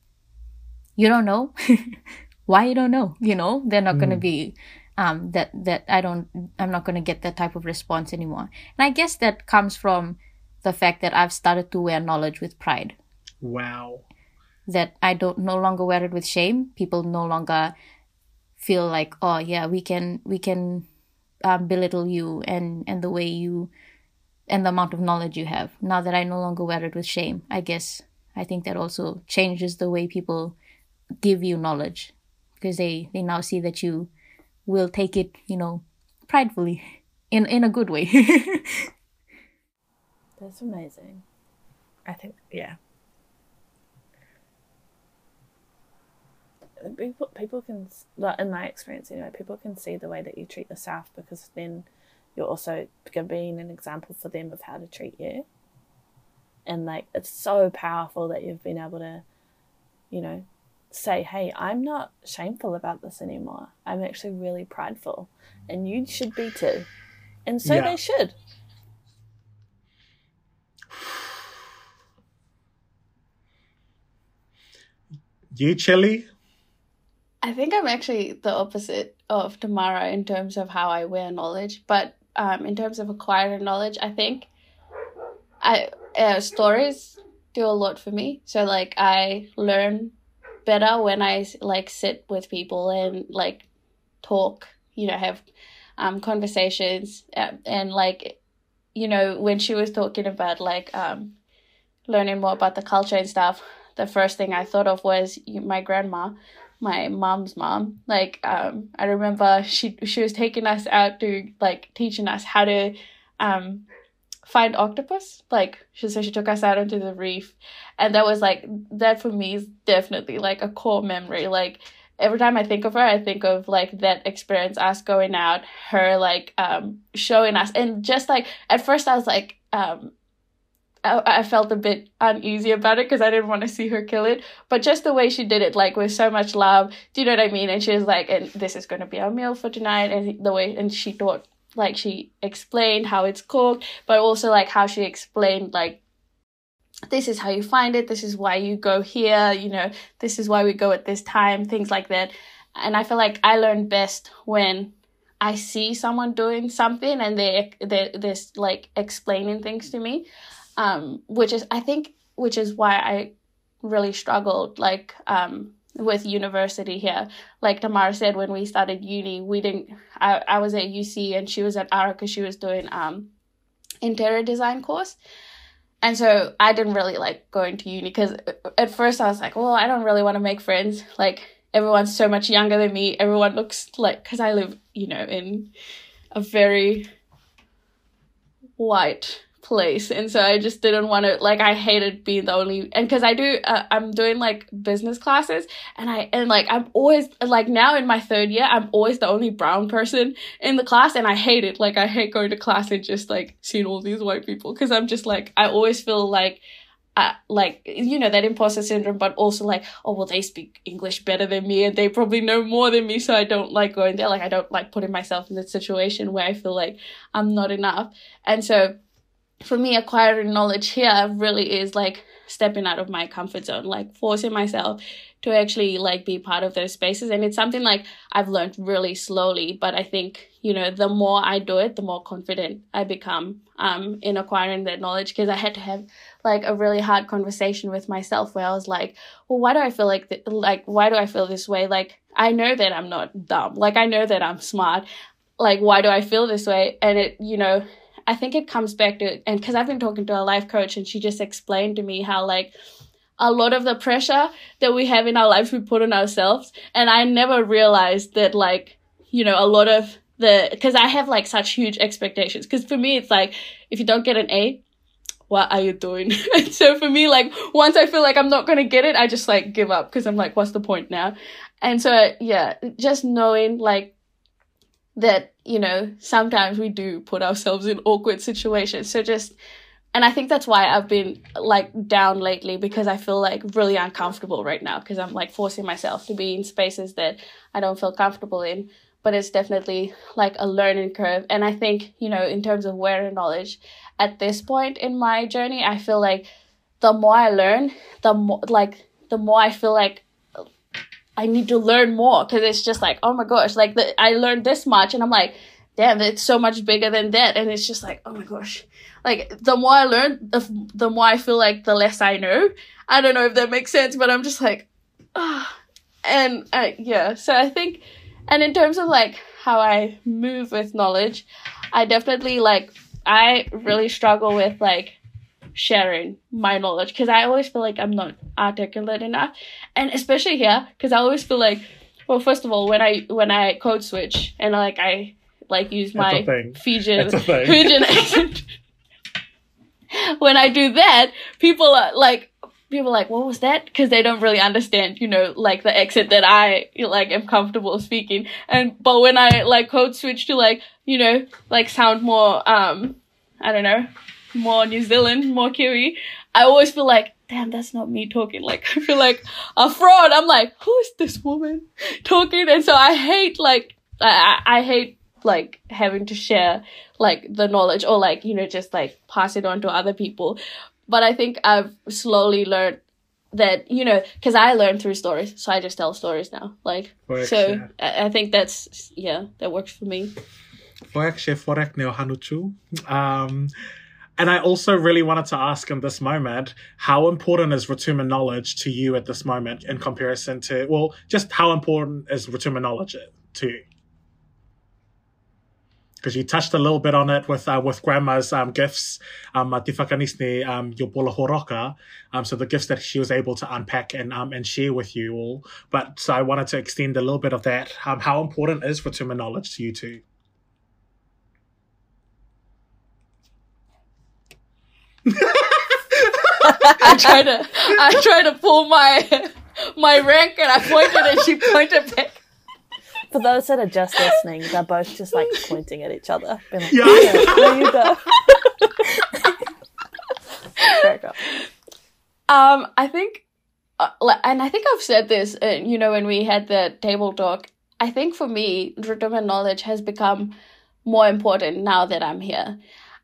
you don't know, why you don't know. You know, they're not mm. going to be um, that that I don't. I'm not going to get that type of response anymore. And I guess that comes from the fact that I've started to wear knowledge with pride. Wow that I don't no longer wear it with shame. People no longer feel like, oh yeah, we can we can um, belittle you and and the way you and the amount of knowledge you have. Now that I no longer wear it with shame, I guess I think that also changes the way people give you knowledge because they they now see that you will take it, you know, pridefully in in a good way. That's amazing. I think yeah, people people can like in my experience anyway people can see the way that you treat staff because then you're also being an example for them of how to treat you. And like it's so powerful that you've been able to you know say hey i'm not shameful about this anymore. I'm actually really prideful. And you should be too. And so yeah. they should. You chili? I think I'm actually the opposite of Tamara in terms of how I wear knowledge, but um, in terms of acquiring knowledge, I think I uh, stories do a lot for me. So like I learn better when I like sit with people and like talk, you know, have um, conversations uh, and like you know when she was talking about like um, learning more about the culture and stuff, the first thing I thought of was my grandma my mom's mom. Like um, I remember she she was taking us out to like teaching us how to um, find octopus. Like she so she took us out onto the reef, and that was like that for me is definitely like a core memory. Like every time I think of her, I think of like that experience, us going out, her like um showing us, and just like at first I was like um I, felt a bit uneasy about it because I didn't want to see her kill it. But just the way she did it, like with so much love, do you know what I mean? And she was like, and this is going to be our meal for tonight. And the way, and she thought, like, she explained how it's cooked, but also like how she explained, like, this is how you find it. This is why you go here. You know, this is why we go at this time, things like that. And I feel like I learn best when I see someone doing something and they they they're like explaining things to me um, which is I think which is why I really struggled like um, with university here. Like Tamara said, when we started uni, we didn't. I, I was at UC and she was at ARA because she was doing um, interior design course. And so I didn't really like going to uni because at first I was like, well, I don't really want to make friends. Like everyone's so much younger than me. Everyone looks like, because I live, you know, in a very white place. And so i just didn't want to like i hated being the only and because i do uh, i'm doing like business classes and i and like i'm always like now in my third year i'm always the only brown person in the class and i hate it. Like i hate going to class and just like seeing all these white people because i'm just like i always feel like uh, like you know that imposter syndrome but also like oh well they speak english better than me and they probably know more than me so i don't like going there. Like i don't like putting myself in that situation where i feel like i'm not enough. And so for me acquiring knowledge here really is like stepping out of my comfort zone like forcing myself to actually like be part of those spaces. And it's something like i've learned really slowly but i think you know the more i do it the more confident i become um in acquiring that knowledge. Because i had to have like a really hard conversation with myself where i was like well why do i feel like th- like why do i feel this way? Like i know that i'm not dumb. Like i know that i'm smart. Like why do i feel this way? And it you know I think it comes back to, and because I've been talking to a life coach and she just explained to me how, like, a lot of the pressure that we have in our lives we put on ourselves. And I never realized that, like, you know, a lot of the, because I have like such huge expectations. Because for me, it's like, if you don't get an A, what are you doing? and so for me, like, once I feel like I'm not to get it, I just like give up because I'm like, what's the point now? And so, yeah, just knowing like that you know sometimes we do put ourselves in awkward situations. So just and i think that's why i've been like down lately because i feel like really uncomfortable right now because i'm like forcing myself to be in spaces that i don't feel comfortable in. But it's definitely like a learning curve. And i think you know in terms of where knowledge at this point in my journey i feel like the more i learn the more like the more i feel like I need to learn more because it's just like, oh my gosh, like the, I learned this much and I'm like, damn, it's so much bigger than that. And it's just like, oh my gosh, like the more I learn, the, the more I feel like the less I know. I don't know if that makes sense, but I'm just like, ah, oh. and uh, yeah. So I think, and in terms of like how I move with knowledge, I definitely like, I really struggle with like sharing my knowledge because I always feel like I'm not articulate enough, and especially here because I always feel like, well, first of all, when I when I code switch and like I like use my Fijian Fijian accent. when I do that, people are like people are like, what was that? Because they don't really understand, you know, like the accent that I like am comfortable speaking. And but when I like code switch to like, you know, like sound more um I don't know, more New Zealand, more Kiwi, I always feel like, damn, that's not me talking. Like, I feel like a fraud. I'm like, who is this woman talking? And so I hate, like, I, I hate, like, having to share, like, the knowledge or, like, you know, just, like, pass it on to other people. But I think I've slowly learned that, you know, because I learned through stories. So I just tell stories now. Like, so yeah. I, I think that's, yeah, that works for me. Hanuchu. Um, and I also really wanted to ask in this moment, how important is Rotuma knowledge to you at this moment in comparison to, well, just how important is Rotuma knowledge to you? Because you touched a little bit on it with uh, with grandma's um, gifts, um, um, your bola horoka, um, so the gifts that she was able to unpack and um, and share with you all. But so I wanted to extend a little bit of that. Um, how important is Rotuma knowledge to you too? I try to I try to pull my my rank and I pointed and she pointed back. For those that are just listening, they're both just like pointing at each other. like, yeah. yeah, there you go. Um, I think, uh, and I think I've said this, uh, you know, when we had the table talk. I think for me, Rotuma knowledge has become more important now that I'm here.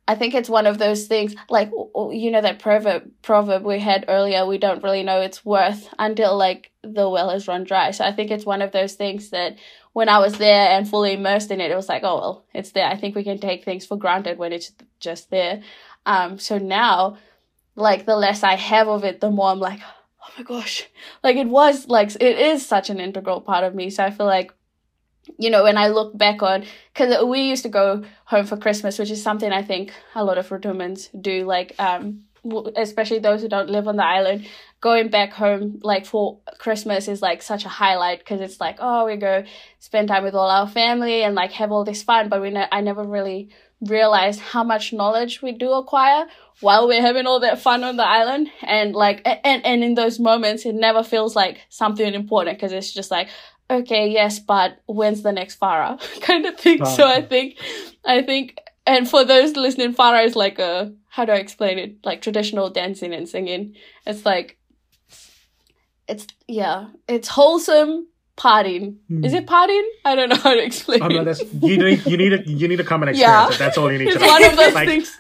I think it's one of those things like you know that proverb proverb we had earlier we don't really know its worth until like the well is run dry. So I think it's one of those things that when I was there and fully immersed in it it was like oh well it's there. I think we can take things for granted when it's just there. Um so now like the less I have of it the more I'm like oh my gosh like it was like it is such an integral part of me. So I feel like you know, when I look back on, because we used to go home for Christmas, which is something I think a lot of Rotumans do, like, um, especially those who don't live on the island, going back home, like, for Christmas is like such a highlight because it's like, oh, we go spend time with all our family and like have all this fun, but we ne- I never really realized how much knowledge we do acquire while we're having all that fun on the island. And like and and in those moments it never feels like something important because it's just like okay, yes, but when's the next Fara kind of thing. So I think, I think, and for those listening, Fara is like a, how do I explain it? Like traditional dancing and singing. It's like, it's, yeah, it's wholesome partying. Mm. Is it partying? I don't know how to explain oh, no, that's, you need, you need to, you need to come and experience yeah. it. That's all you need it's to know. one of those like, things.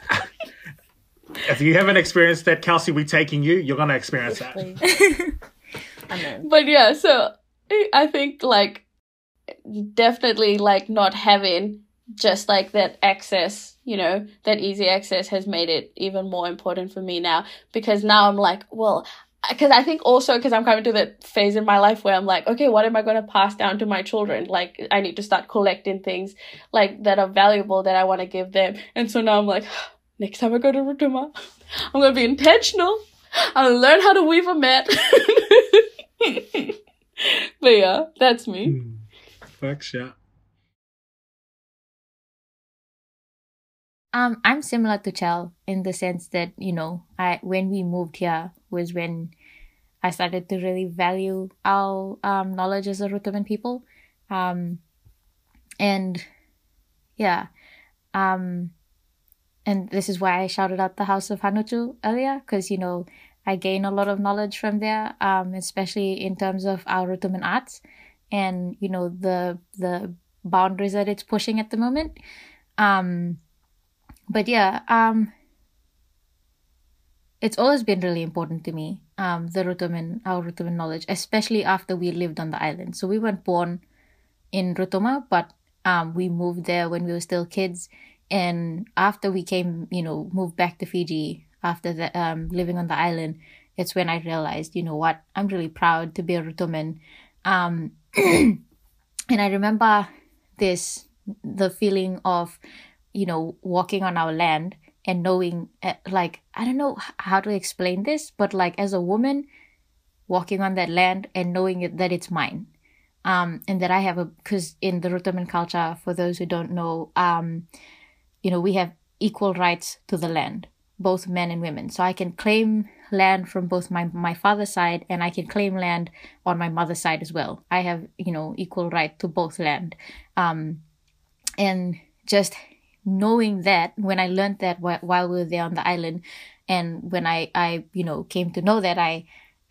if you haven't experienced that, Kelsey, we taking you, you're going to experience that. but yeah, so I think like definitely like not having just like that access, you know, that easy access has made it even more important for me now because now I'm like, well, because I think also because I'm coming to that phase in my life where I'm like, okay, what am I going to pass down to my children? Like, I need to start collecting things like that are valuable that I want to give them. And so now I'm like, next time I go to Rotuma, I'm going to be intentional. I'll learn how to weave a mat. but yeah, that's me. Mm. Facts, yeah. Um, I'm similar to Chell in the sense that you know, I when we moved here was when I started to really value our um, knowledge as a Rotuman people, um, and yeah, um, and this is why I shouted out the House of Hanutu earlier because you know I gain a lot of knowledge from there, um, especially in terms of our Rotuman arts and you know the the boundaries that it's pushing at the moment. Um, but yeah, um, it's always been really important to me, um, the Rotuman, our Rotuman knowledge, especially after we lived on the island. So we weren't born in Rotuma, but um, we moved there when we were still kids. And after we came, you know, moved back to Fiji, after the um, living on the island, it's when I realized, you know what, I'm really proud to be a Rotuman. Um, and I remember this, the feeling of, you know, walking on our land and knowing, uh, like, I don't know how to explain this, but like as a woman, walking on that land and knowing it, that it's mine. Um, and that I have a, because in the Rotuman culture, for those who don't know, um, you know, we have equal rights to the land both men and women. So I can claim land from both my my father's side and I can claim land on my mother's side as well. I have you know equal right to both land, um, and just knowing that when I learned that while we were there on the island, and when I I you know came to know that I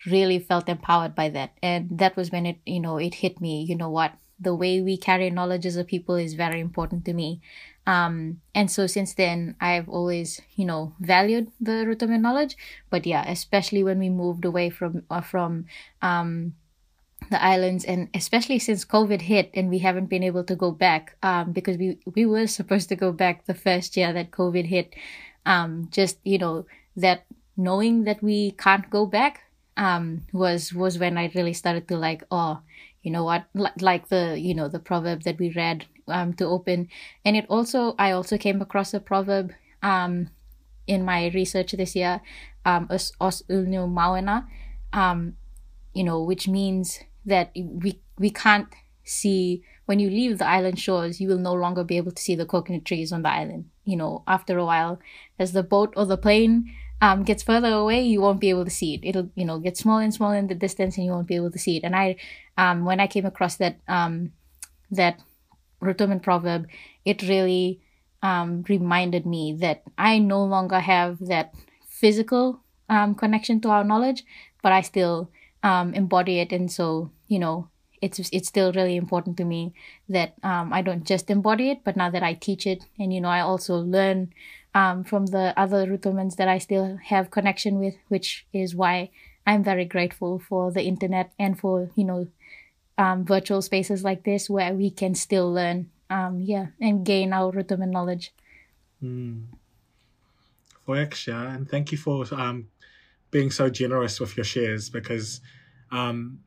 really felt empowered by that, and that was when it you know it hit me. You know what the way we carry knowledge as a people is very important to me. Um, and so since then, I've always, you know, valued the Rotuman knowledge. But yeah, especially when we moved away from uh, from um, the islands, and especially since COVID hit and we haven't been able to go back, um, because we we were supposed to go back the first year that COVID hit. Um, just you know that knowing that we can't go back um was was when I really started to like oh you know what like, like the you know the proverb that we read um, to open. And it also, I also came across a proverb um, in my research this year, um, os, os ulnu mawena, um, you know, which means that we we can't see when you leave the island shores, you will no longer be able to see the coconut trees on the island. You know, after a while, as the boat or the plane um, gets further away, you won't be able to see it. It'll, you know, get smaller and smaller in the distance, and you won't be able to see it. And I, um, when I came across that, um, that Rotuman proverb, it really um, reminded me that I no longer have that physical um, connection to our knowledge, but I still um, embody it. And so, you know, it's it's still really important to me that um, I don't just embody it, but now that I teach it, and you know, I also learn um, from the other Rotumans that I still have connection with, which is why I'm very grateful for the internet and for you know um, virtual spaces like this where we can still learn, um, yeah, and gain our Rotuman knowledge. Mm. and thank you for um, being so generous with your shares because um,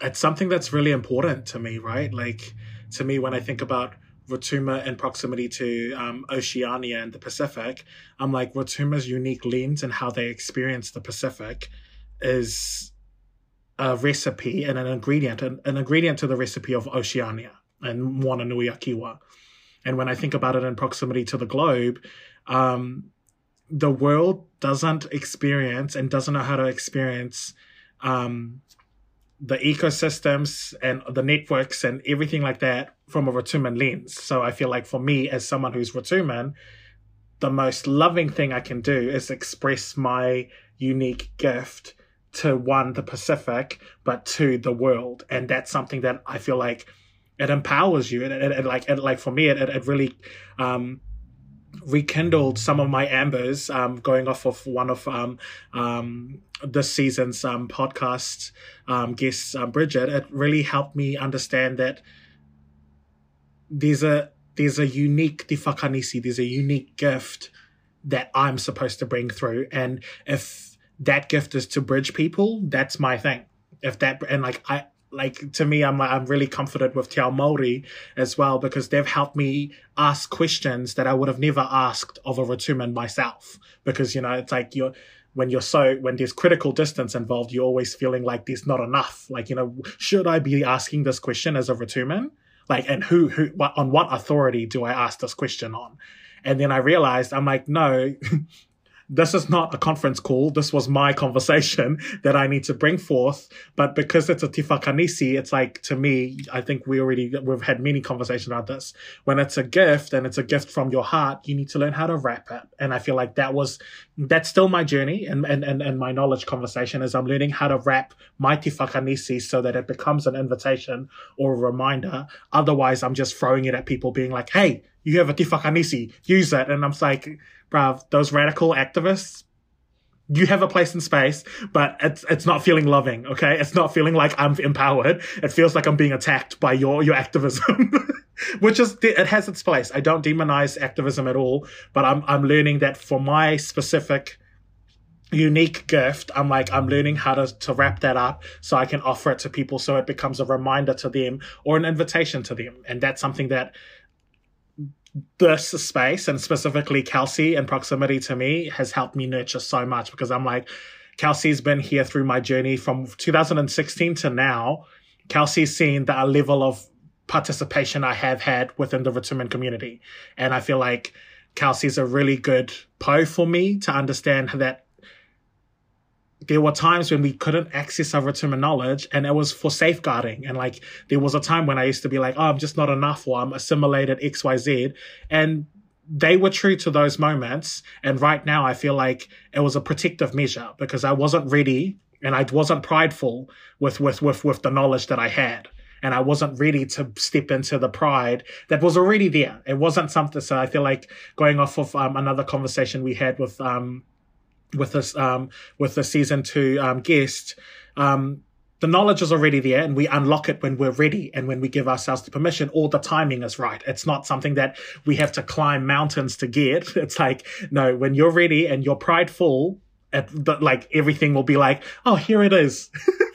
it's something that's really important to me, right? Like to me, when I think about Rotuma in proximity to um, Oceania and the Pacific, I'm like Rotuma's unique lens and how they experience the Pacific is a recipe and an ingredient, an, an ingredient to the recipe of Oceania and Moana Nui a Kiwa. And when I think about it in proximity to the globe, um, the world doesn't experience and doesn't know how to experience um, the ecosystems and the networks and everything like that from a Rotuman lens. So I feel like for me, as someone who's Rotuman, the most loving thing I can do is express my unique gift to one, the Pacific, but to the world. And that's something that I feel like it empowers you. And it, it, it like, it, like for me, it, it really, um, rekindled some of my ambers um, going off of one of um, um, this season's um, podcast um, guests, um, Bridget. It really helped me understand that there's a there's a unique Te Whakanisi, there's a unique gift that I'm supposed to bring through. And if that gift is to bridge people, that's my thing. If that and like I like to me, I'm I'm really comforted with Te Ao Māori as well because they've helped me ask questions that I would have never asked of a Rotuman myself. Because you know, it's like you're when you're so when there's critical distance involved, you're always feeling like there's not enough. Like you know, should I be asking this question as a Rotuman? Like, and who who what, on what authority do I ask this question on? And then I realized I'm like, no, this is not a conference call. This was my conversation that I need to bring forth. But because it's a Te Whakanisi, it's like, to me, I think we already, we've had many conversations about this. When it's a gift and it's a gift from your heart, you need to learn how to wrap it. And I feel like that was, that's still my journey and, and, and, and my knowledge conversation is I'm learning how to wrap my Te Whakanisi so that it becomes an invitation or a reminder. Otherwise, I'm just throwing it at people being like, hey, you have a Te Whakanisi, use it. And I'm like, bruv, those radical activists, you have a place in space, but it's it's not feeling loving, okay? It's not feeling like I'm empowered. It feels like I'm being attacked by your your activism. Which is it has its place. I don't demonize activism at all, but I'm I'm learning that for my specific unique gift, I'm like I'm learning how to to wrap that up so I can offer it to people so it becomes a reminder to them or an invitation to them. And that's something that this space and specifically Kelsey in proximity to me has helped me nurture so much because I'm like, Kelsey's been here through my journey from 2016 to now. Kelsey's seen the level of participation I have had within the Rotuman community. And I feel like Kelsey's a really good pou for me to understand that there were times when we couldn't access our Rotuman knowledge and it was for safeguarding. And like, there was a time when I used to be like, oh, I'm just not enough or I'm assimilated XYZ. And they were true to those moments. And right now I feel like it was a protective measure because I wasn't ready and I wasn't prideful with, with, with, with the knowledge that I had. And I wasn't ready to step into the pride that was already there. It wasn't something. So I feel like going off of um, another conversation we had with, um, with this um, with the season two um, guest, um, the knowledge is already there, and we unlock it when we're ready and when we give ourselves the permission. Or the timing is right. It's not something that we have to climb mountains to get. It's like no, when you're ready and you're prideful, at like everything will be like, oh, here it is.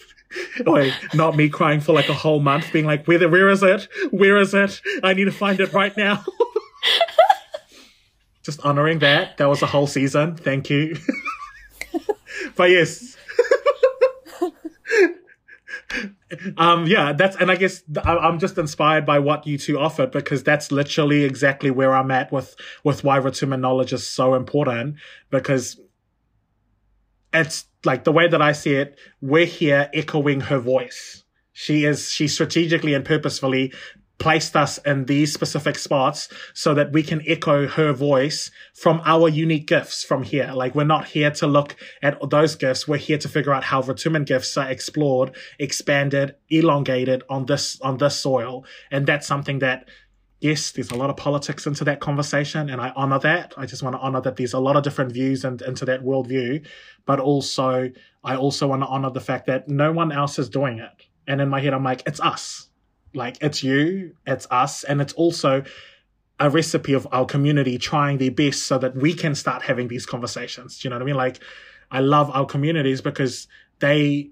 Wait, not me crying for like a whole month, being like, where, where is it? Where is it? I need to find it right now. Just honoring that. That was a whole season. Thank you. But yes. um yeah that's and i guess i'm just inspired by what you two offered because that's literally exactly where i'm at with with why Rotuman knowledge is so important because it's like the way that i see it we're here echoing her voice she is she strategically and purposefully placed us in these specific spots so that we can echo her voice from our unique gifts from here. Like we're not here to look at those gifts. We're here to figure out how Rotuman gifts are explored, expanded, elongated on this, on this soil. And that's something that yes, there's a lot of politics into that conversation, and I honor that. I just want to honor that there's a lot of different views and, into that worldview, but also I also want to honor the fact that no one else is doing it. And in my head, I'm like, it's us. Like it's you, it's us, and it's also a recipe of our community trying their best so that we can start having these conversations. Do you know what I mean? Like I love our communities because they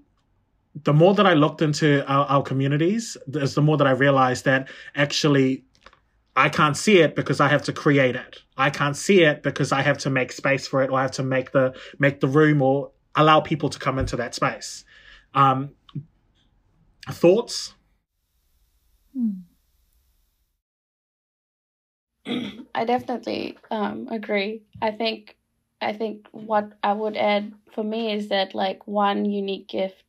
the more that I looked into our, our communities, is the more that I realized that actually I can't see it because I have to create it. I can't see it because I have to make space for it, or I have to make the make the room or allow people to come into that space. Um, thoughts? I definitely um, agree. I think I think what I would add for me is that like one unique gift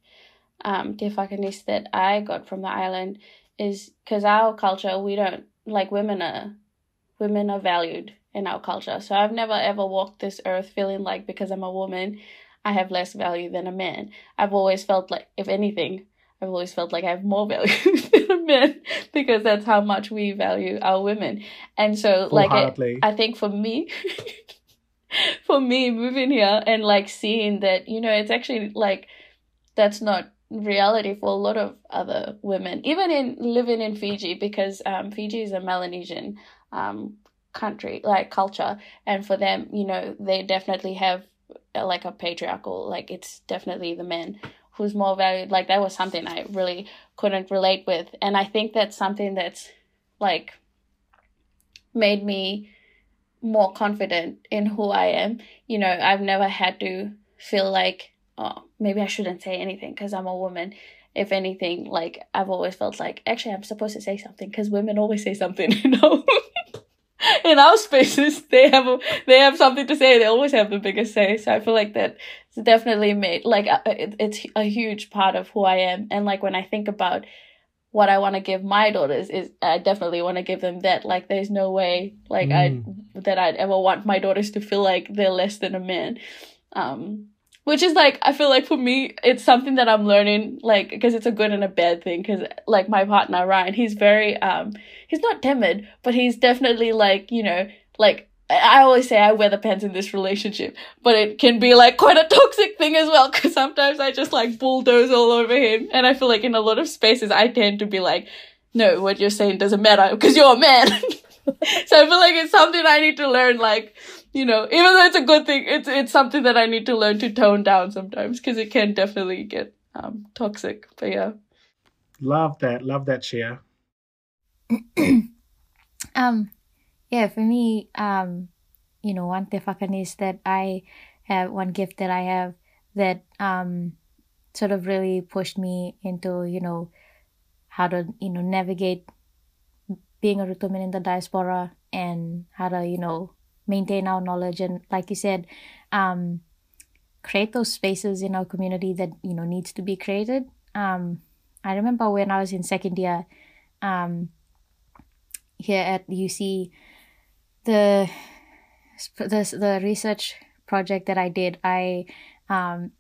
um, Te Whakanis that I got from the island is because our culture we don't like women are women are valued in our culture. So I've never ever walked this earth feeling like because I'm a woman, I have less value than a man. I've always felt like if anything, I've always felt like I have more value than a man because that's how much we value our women. And so like it, I think for me for me moving here and like seeing that, you know, it's actually like that's not reality for a lot of other women, even in living in Fiji, because um, Fiji is a Melanesian um, country, like culture, and for them, you know, they definitely have uh, like a patriarchal, like it's definitely the men who's more valued. Like that was something I really couldn't relate with, and I think that's something that's like made me more confident in who I am. You know, I've never had to feel like oh, maybe I shouldn't say anything because I'm a woman. If anything, like I've always felt like actually I'm supposed to say something because women always say something, you know. in our spaces, they have a, they have something to say. They always have the biggest say. So I feel like that definitely made like it, it's a huge part of who I am. And like when I think about what I want to give my daughters is I definitely want to give them that. Like there's no way like mm. I that I'd ever want my daughters to feel like they're less than a man. Um which is like i feel like for me it's something that i'm learning like because it's a good and a bad thing because like my partner ryan he's very um he's not timid but he's definitely like you know like I always say I wear the pants in this relationship, but it can be like quite a toxic thing as well because sometimes I just like bulldoze all over him. And I feel like in a lot of spaces I tend to be like, no, what you're saying doesn't matter because you're a man. so I feel like it's something I need to learn, like, you know, even though it's a good thing, it's it's something that I need to learn to tone down sometimes because it can definitely get um toxic. But yeah, love that, love that, Chia. um, yeah, for me, um, you know, one te is that I have, one gift that I have that um sort of really pushed me into, you know, how to you know navigate being a Rotuman in the diaspora and how to you know maintain our knowledge and like you said um, create those spaces in our community that you know needs to be created. Um, i remember when i was in second year um, here at uc the, the the research project that i did i um,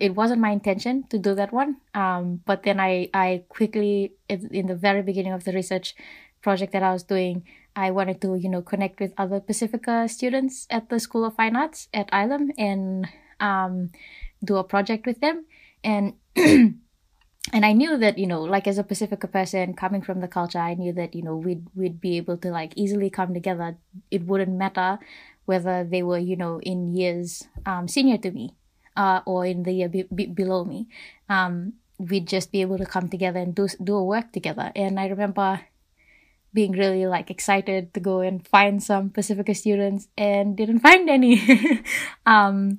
it wasn't my intention to do that one um, but then i i quickly in the very beginning of the research project that i was doing I wanted to, you know, connect with other Pacifica students at the School of Fine Arts at Ilam and um, do a project with them. And and I knew that, you know, like as a Pacifica person coming from the culture, I knew that, you know, we'd we'd be able to like easily come together. It wouldn't matter whether they were, you know, in years um, senior to me uh, or in the year be- be- below me. Um, we'd just be able to come together and do do a work together. And I remember being really like excited to go and find some Pacifica students and didn't find any. um,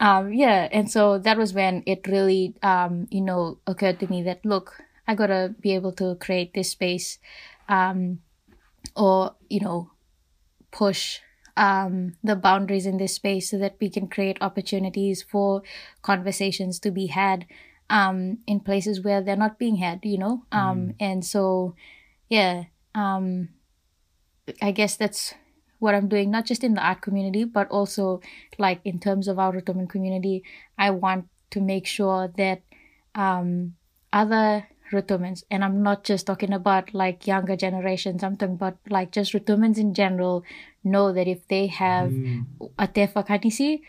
um, yeah, and so that was when it really, um, you know, occurred to me that look, I gotta be able to create this space, um, or you know, push um, the boundaries in this space so that we can create opportunities for conversations to be had um, in places where they're not being had, you know. Um, mm. And so, yeah, um, I guess that's what I'm doing, not just in the art community, but also like in terms of our Rotuman community. I want to make sure that um, other Rotumans, and I'm not just talking about like younger generations, I'm talking about like just Rotumans in general, know that if they have mm. a Te Whakanisi,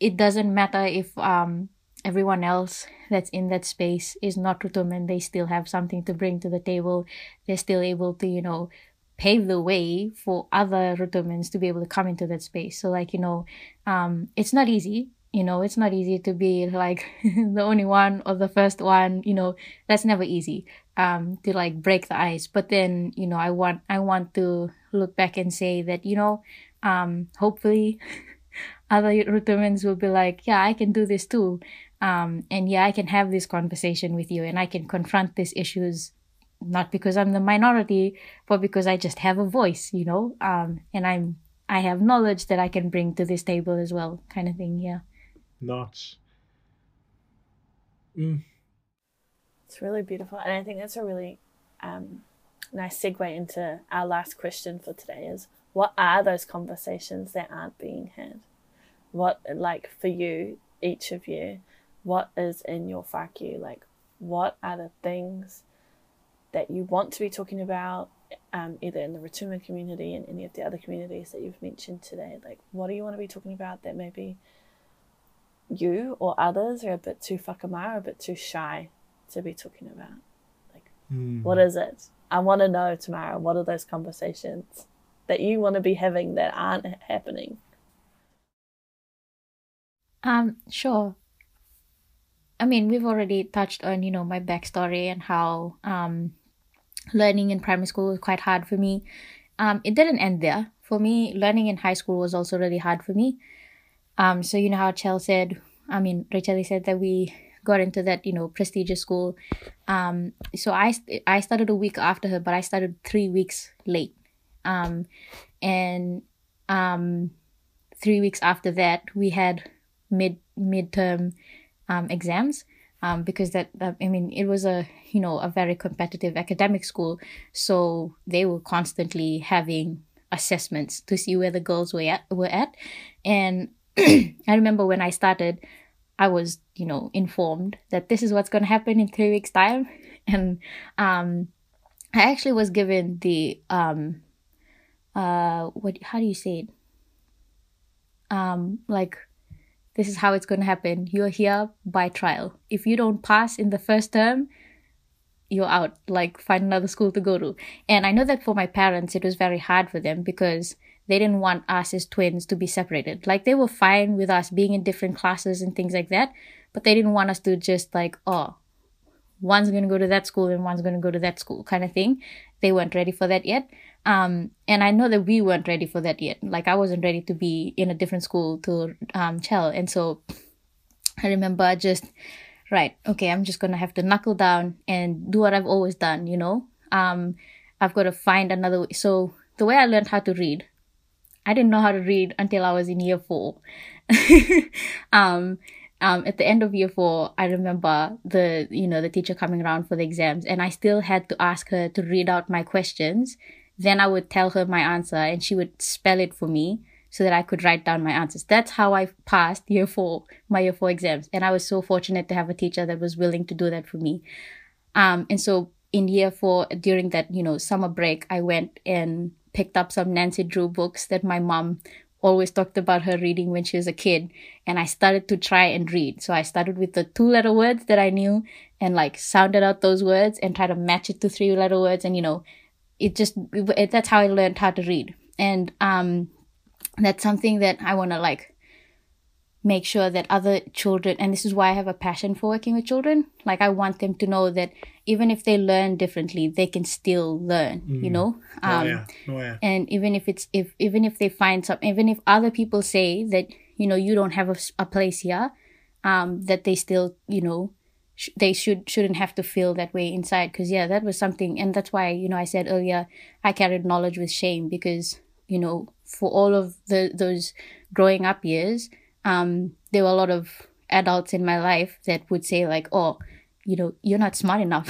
it doesn't matter if um, everyone else that's in that space is not Rotuman, they still have something to bring to the table. They're still able to, you know, pave the way for other Rotumans to be able to come into that space. So like, you know, um, it's not easy. you know it's not easy to be like the only one or the first one you know that's never easy um to like break the ice but then you know i want i want to look back and say that you know um hopefully other Rotumans will be like yeah i can do this too um and yeah i can have this conversation with you and i can confront these issues not because i'm the minority but because i just have a voice you know um and i'm i have knowledge that i can bring to this table as well kind of thing yeah not. Mm. It's really beautiful, and I think that's a really um, nice segue into our last question for today: is what are those conversations that aren't being had? What, like, for you, each of you, what is in your whākī? Like, what are the things that you want to be talking about, um, either in the Rotuma community and any of the other communities that you've mentioned today? Like, what do you want to be talking about that maybe you or others are a bit too whakamā, a bit too shy to be talking about. Like, mm. what is it? I want to know tomorrow. What are those conversations that you want to be having that aren't happening? Um, sure. I mean, we've already touched on, you know, my backstory and how um, learning in primary school was quite hard for me. Um, it didn't end there. For me, learning in high school was also really hard for me. Um, so you know how Chell said, I mean, Rachel said that we got into that you know prestigious school. Um, so I I started a week after her, but I started three weeks late. Um, and um, three weeks after that, we had mid midterm um, exams. Um, because that, that I mean it was a you know a very competitive academic school, so they were constantly having assessments to see where the girls were at were at, and I remember when I started, I was, you know, informed that this is what's going to happen in three weeks' time. And um, I actually was given the, um, uh, what, how do you say it? Um, like, this is how it's going to happen. You're here by trial. If you don't pass in the first term, you're out. Like, find another school to go to. And I know that for my parents, it was very hard for them because they didn't want us as twins to be separated. Like they were fine with us being in different classes and things like that, but they didn't want us to just like, oh, one's going to go to that school and one's going to go to that school kind of thing. They weren't ready for that yet. Um, and I know that we weren't ready for that yet. Like I wasn't ready to be in a different school to um, Chell. And so I remember just, right, okay, I'm just going to have to knuckle down and do what I've always done, you know? Um, I've got to find another way. So the way I learned how to read I didn't know how to read until I was in year four. um, um, at the end of year four, I remember the you know the teacher coming around for the exams, and I still had to ask her to read out my questions. Then I would tell her my answer, and she would spell it for me so that I could write down my answers. That's how I passed year four, my year four exams, and I was so fortunate to have a teacher that was willing to do that for me. Um, and so in year four, during that you know summer break, I went and picked up some Nancy Drew books that my mom always talked about her reading when she was a kid and I started to try and read. So I started with the two letter words that I knew and like sounded out those words and try to match it to three letter words and you know it just it, that's how I learned how to read. And um that's something that I want to like make sure that other children and this is why I have a passion for working with children like I want them to know that even if they learn differently they can still learn mm. you know um, oh, yeah. Oh, yeah. and even if it's if even if they find some even if other people say that you know you don't have a, a place here um that they still you know sh- they should shouldn't have to feel that way inside because yeah that was something and that's why you know I said earlier I carried knowledge with shame because you know for all of the those growing up years um there were a lot of adults in my life that would say like oh you know you're not smart enough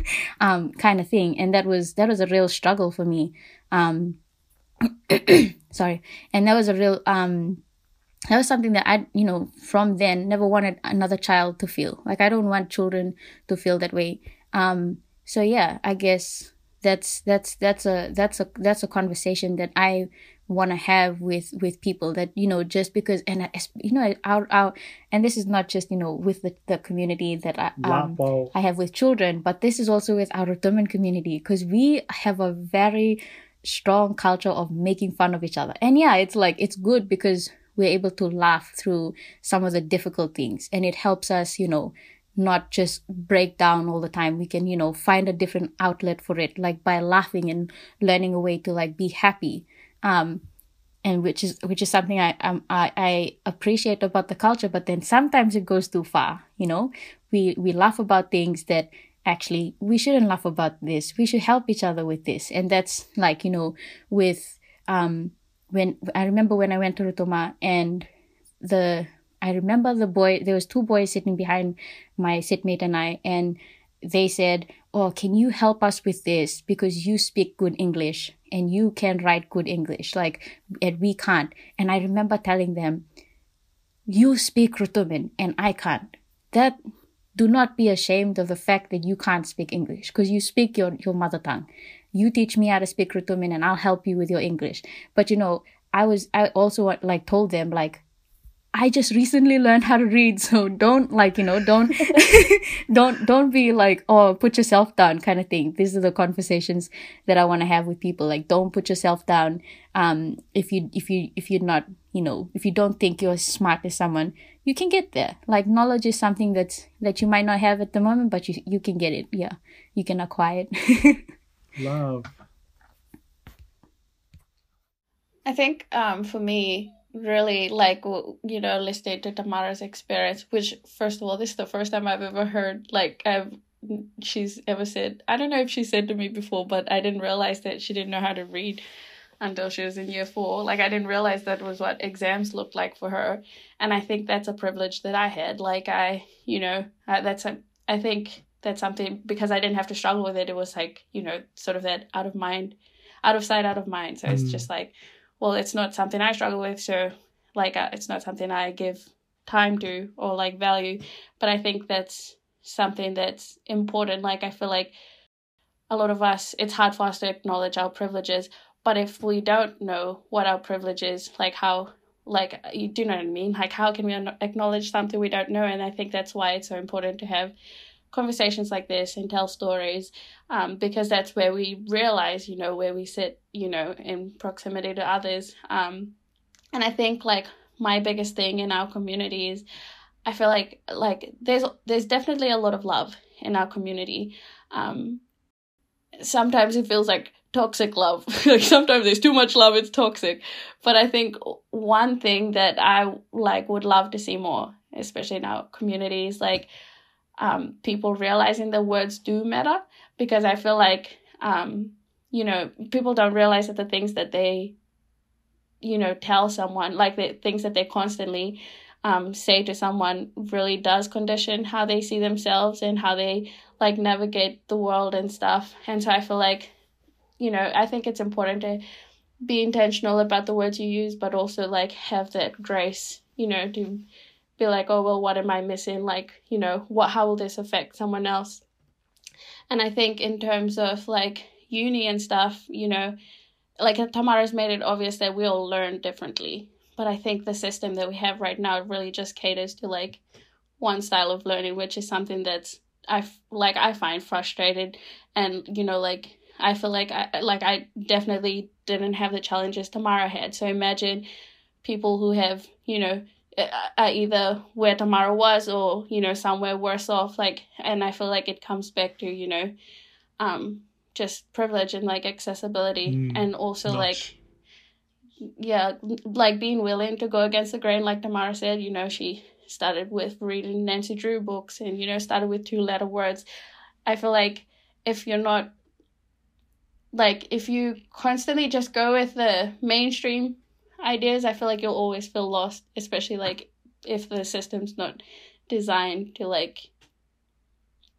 um kind of thing and that was that was a real struggle for me um sorry and that was a real um that was something that i you know from then never wanted another child to feel. Like i don't want children to feel that way. Um so yeah i guess that's that's that's a that's a that's a conversation that i want to have with with people that you know just because and you know our our and this is not just you know with the, the community that I um, I have with children but this is also with our Rotuman community because we have a very strong culture of making fun of each other. And yeah it's like it's good because we're able to laugh through some of the difficult things. And it helps us you know not just break down all the time. We can you know find a different outlet for it like by laughing and learning a way to like be happy. Um and which is which is something I um, I I appreciate about the culture but then sometimes it goes too far you know? We we laugh about things that actually we shouldn't laugh about this. We should help each other with this. And that's like you know with um when i remember when i went to Rotuma and the i remember the boy there was two boys sitting behind my sitmate and i and they said oh can you help us with this? Because you speak good english and you can write good english like and we can't. And i remember telling them you speak rotuman and i can't. That do not be ashamed of the fact that you can't speak English because you speak your, your mother tongue. You teach me how to speak Rotuman and I'll help you with your English. But you know, I was, I also like told them like, I just recently learned how to read, so don't like, you know, don't, don't, don't be like, oh, put yourself down kind of thing. These are the conversations that I want to have with people. Like, don't put yourself down. Um, if you, if you, if you're not, you know, if you don't think you're as smart as someone, you can get there. Like, knowledge is something that's, that you might not have at the moment, but you, you can get it. Yeah. You can acquire it. Love. I think um, for me, really like you know listening to Tamara's experience, which first of all, this is the first time I've ever heard like I've she's ever said. I don't know if she said to me before, but I didn't realize that she didn't know how to read until she was in year four. Like I didn't realize that was what exams looked like for her, and I think that's a privilege that I had. Like I, you know, I, that's a, I think that's something because I didn't have to struggle with it. It was like you know, sort of that out of mind, out of sight, out of mind. So mm. it's just like well, it's not something I struggle with, so like uh, it's not something I give time to or like value. But I think that's something that's important. Like I feel like a lot of us, it's hard for us to acknowledge our privileges. But if we don't know what our privilege is, like how, like you do know what I mean? Like how can we acknowledge something we don't know? And I think that's why it's so important to have conversations like this and tell stories um, because that's where we realize you know where we sit you know in proximity to others. Um, and i think like my biggest thing in our community is i feel like like there's there's definitely a lot of love in our community. Um, sometimes it feels like toxic love. Like sometimes there's too much love it's toxic. But i think one thing that i like would love to see more especially in our communities like um, people realizing the words do matter because I feel like, um, you know, people don't realize that the things that they, you know, tell someone, like the things that they constantly um, say to someone, really does condition how they see themselves and how they like navigate the world and stuff. And so I feel like, you know, I think it's important to be intentional about the words you use, but also like have that grace, you know, to be like, oh, well, what am I missing? Like, you know, what, how will this affect someone else? And I think in terms of like uni and stuff, you know, like uh, Tamara's made it obvious that we all learn differently. But I think the system that we have right now really just caters to like one style of learning, which is something that's I like I find frustrated, and you know like I feel like I like I definitely didn't have the challenges Tamara had. So imagine people who have you know at either where Tamara was or you know somewhere worse off like and I feel like it comes back to you know um just privilege and like accessibility mm, and also like yeah like being willing to go against the grain like Tamara said you know she started with reading Nancy Drew books and you know started with two letter words. I feel like if you're not like if you constantly just go with the mainstream ideas, I feel like you'll always feel lost, especially like if the system's not designed to like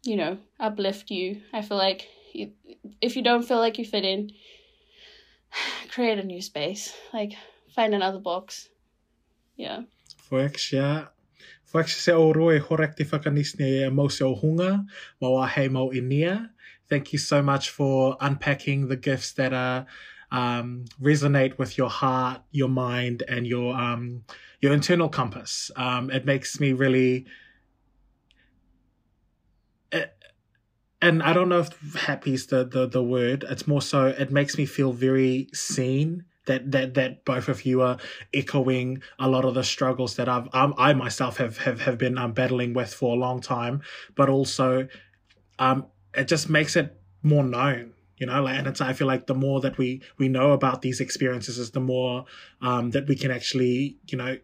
you know uplift you. I feel like you, if you don't feel like you fit in, create a new space. Like find another box. Yeah. Foex. Foex se o se o hunga, hei inia. Thank you so much for unpacking the gifts that are um, resonate with your heart, your mind, and your um, your internal compass. Um, it makes me really. It, and I don't know if happy is the, the, the word. It's more so it makes me feel very seen that that that both of you are echoing a lot of the struggles that I've um, I myself have have have been um, battling with for a long time, but also um, it just makes it more known you know like, and it's i feel like the more that we we know about these experiences is the more um that we can actually you know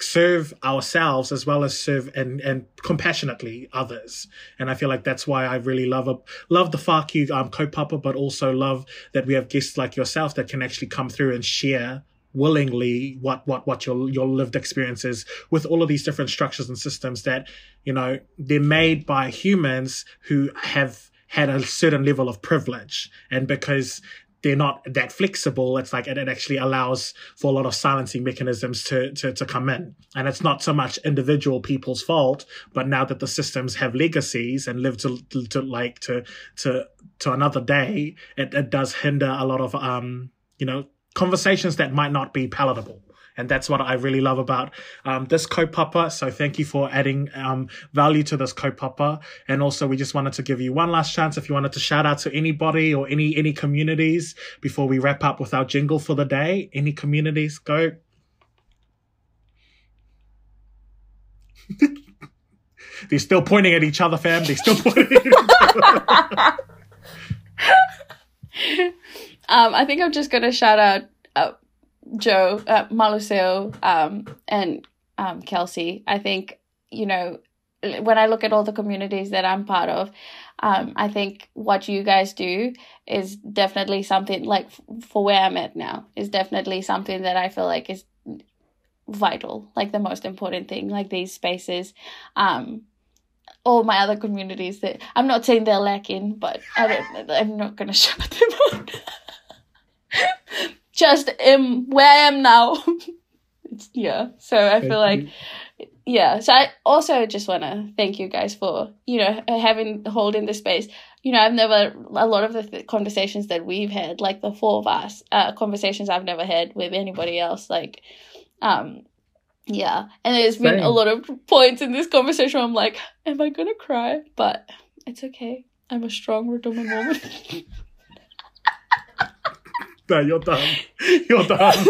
serve ourselves as well as serve and and compassionately others. And i feel like that's why i really love a, love the FAQ um kaupapa but also love that we have guests like yourself that can actually come through and share willingly what what what your your lived experiences with all of these different structures and systems that you know they're made by humans who have had a certain level of privilege and because they're not that flexible. It's like it, it actually allows for a lot of silencing mechanisms to, to, to come in. And it's not so much individual people's fault, but now that the systems have legacies and live to, to, to like to, to, to another day, it, it does hinder a lot of, um, you know, conversations that might not be palatable. And that's what I really love about um, this kaupapa. So thank you for adding um, value to this kaupapa. And also, we just wanted to give you one last chance if you wanted to shout out to anybody or any any communities before we wrap up with our jingle for the day. Any communities, go. They're still pointing at each other, fam. They're still pointing. um, I think I'm just gonna shout out uh, Joe, uh, Maluseo, um, and um, Kelsey. I think, you know, when I look at all the communities that I'm part of, um, I think what you guys do is definitely something like for where I'm at now is definitely something that I feel like is vital, like the most important thing, like these spaces. Um, all my other communities that I'm not saying they're lacking, but I don't, I'm not gonna shut them out just am where I am now. yeah. So I feel like yeah. So I also just want to thank you guys for you know having holding the space. You know, I've never a lot of the th- conversations that we've had, like the four of us, uh, conversations I've never had with anybody else. Like, um, yeah. And there's Same. been a lot of points in this conversation where I'm like, am I gonna cry? But it's okay. I'm a strong Rotuman woman. no, you're done. You're done.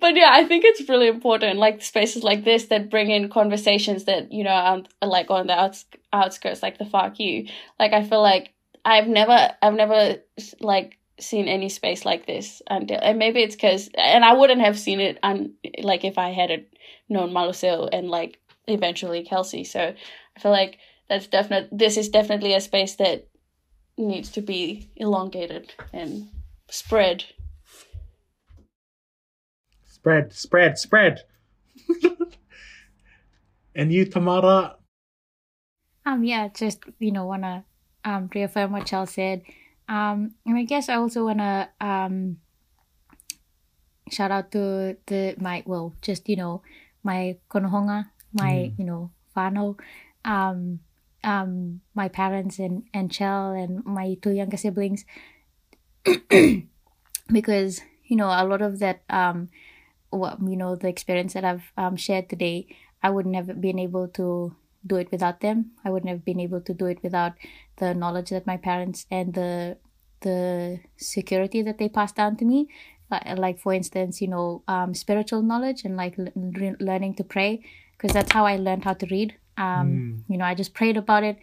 but yeah, I think it's really important, like spaces like this that bring in conversations that you know are, like on the outs- outskirts, like the FAQ. Like I feel like I've never, I've never like seen any space like this until, and maybe it's because, and I wouldn't have seen it on like if I had known Maluseo and like eventually Kelsey. So I feel like that's definite. This is definitely a space that needs to be elongated and spread. Spread, spread, spread. and you, Tamara? Um, yeah, just you know, wanna um reaffirm what Charles said. Um, and I guess I also wanna um shout out to the my well, just you know, my konohonga, my mm. you know, whānau. Um, um, my parents and, and Chell and my two younger siblings. Because you know a lot of that um what you know the experience that I've um, shared today I wouldn't have been able to do it without them. I wouldn't have been able to do it without the knowledge that my parents and the the security that they passed down to me. Like for instance you know um, spiritual knowledge and like learning to pray. Because that's how I learned how to read um, mm. You know, I just prayed about it.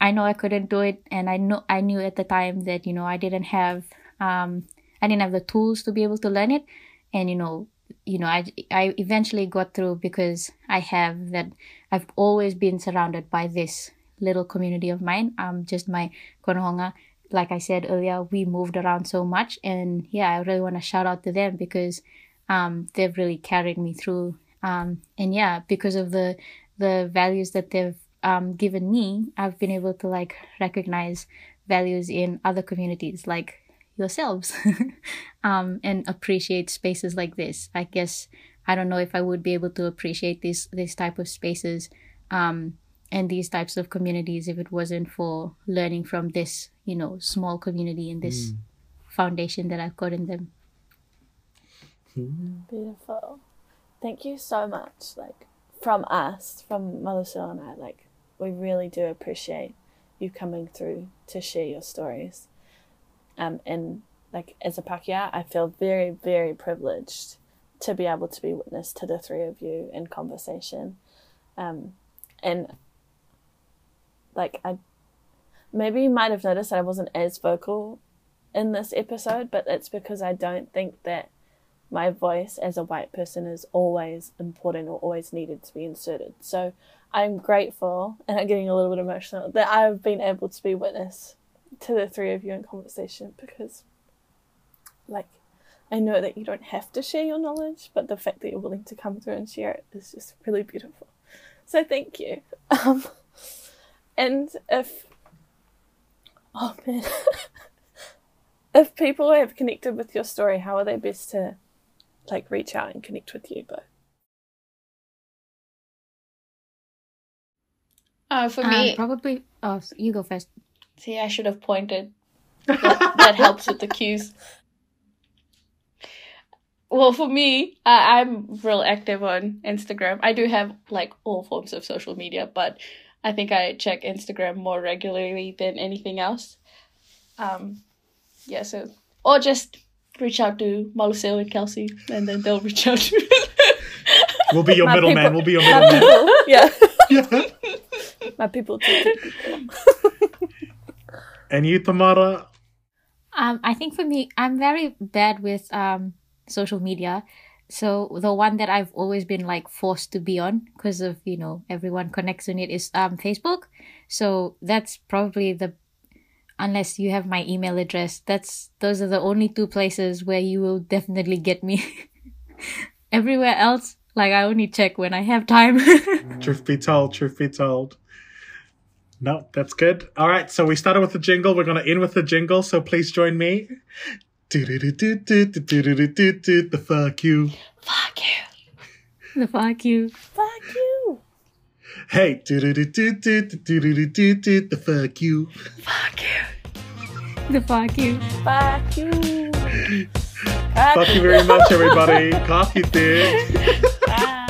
I know I couldn't do it, and I know I knew at the time that you know I didn't have um, I didn't have the tools to be able to learn it, and you know, you know, I I eventually got through because I have that. I've always been surrounded by this little community of mine. Um, just my konohonga. Like I said earlier, we moved around so much, and yeah, I really want to shout out to them because um, they've really carried me through. Um, and yeah, because of the the values that they've um, given me, I've been able to like recognize values in other communities like yourselves um, and appreciate spaces like this. I guess I don't know if I would be able to appreciate this this type of spaces um, and these types of communities if it wasn't for learning from this, you know, small community and this mm. foundation that I've got in them. Beautiful. Thank you so much. Like from us, from Maluseo and I, like we really do appreciate you coming through to share your stories. Um, and like as a Pakeha, I feel very, very privileged to be able to be witness to the three of you in conversation. Um, and like I maybe you might have noticed I wasn't as vocal in this episode, but it's because I don't think that my voice as a white person is always important or always needed to be inserted. So I'm grateful, and I'm getting a little bit emotional, that I've been able to be witness to the three of you in conversation because, like, I know that you don't have to share your knowledge, but the fact that you're willing to come through and share it is just really beautiful. So thank you. Um, and if, oh man, if people have connected with your story, how are they best to, like, reach out and connect with you both? Uh, for Um, me, probably. Oh, you go first. see, I should have pointed. that, that helps with the cues. Well, for me, uh, I'm real active on Instagram. I do have like all forms of social media, but I think I check Instagram more regularly than anything else. Um, yeah, so or just reach out to Maluseo and Kelsey, and then they'll reach out to. We'll be your middleman. We'll be your middleman. yeah, Yeah. my people too. And you, Tamara? Um, I think for me, I'm very bad with um social media. So the one that I've always been like forced to be on because of you know everyone connects on it is um Facebook. So that's probably the unless you have my email address. That's those are the only two places where you will definitely get me. Everywhere else, like I only check when I have time. Mm. truth be told, truth be told. No, that's good. All right, so we started with the jingle. We're going to end with the jingle, so please join me. The fuck you. Fuck you. The fuck you. Hey, the fuck you. Fuck you. The fuck you. Fuck you. Fuck you very much, everybody. Coffee, dick. Bye.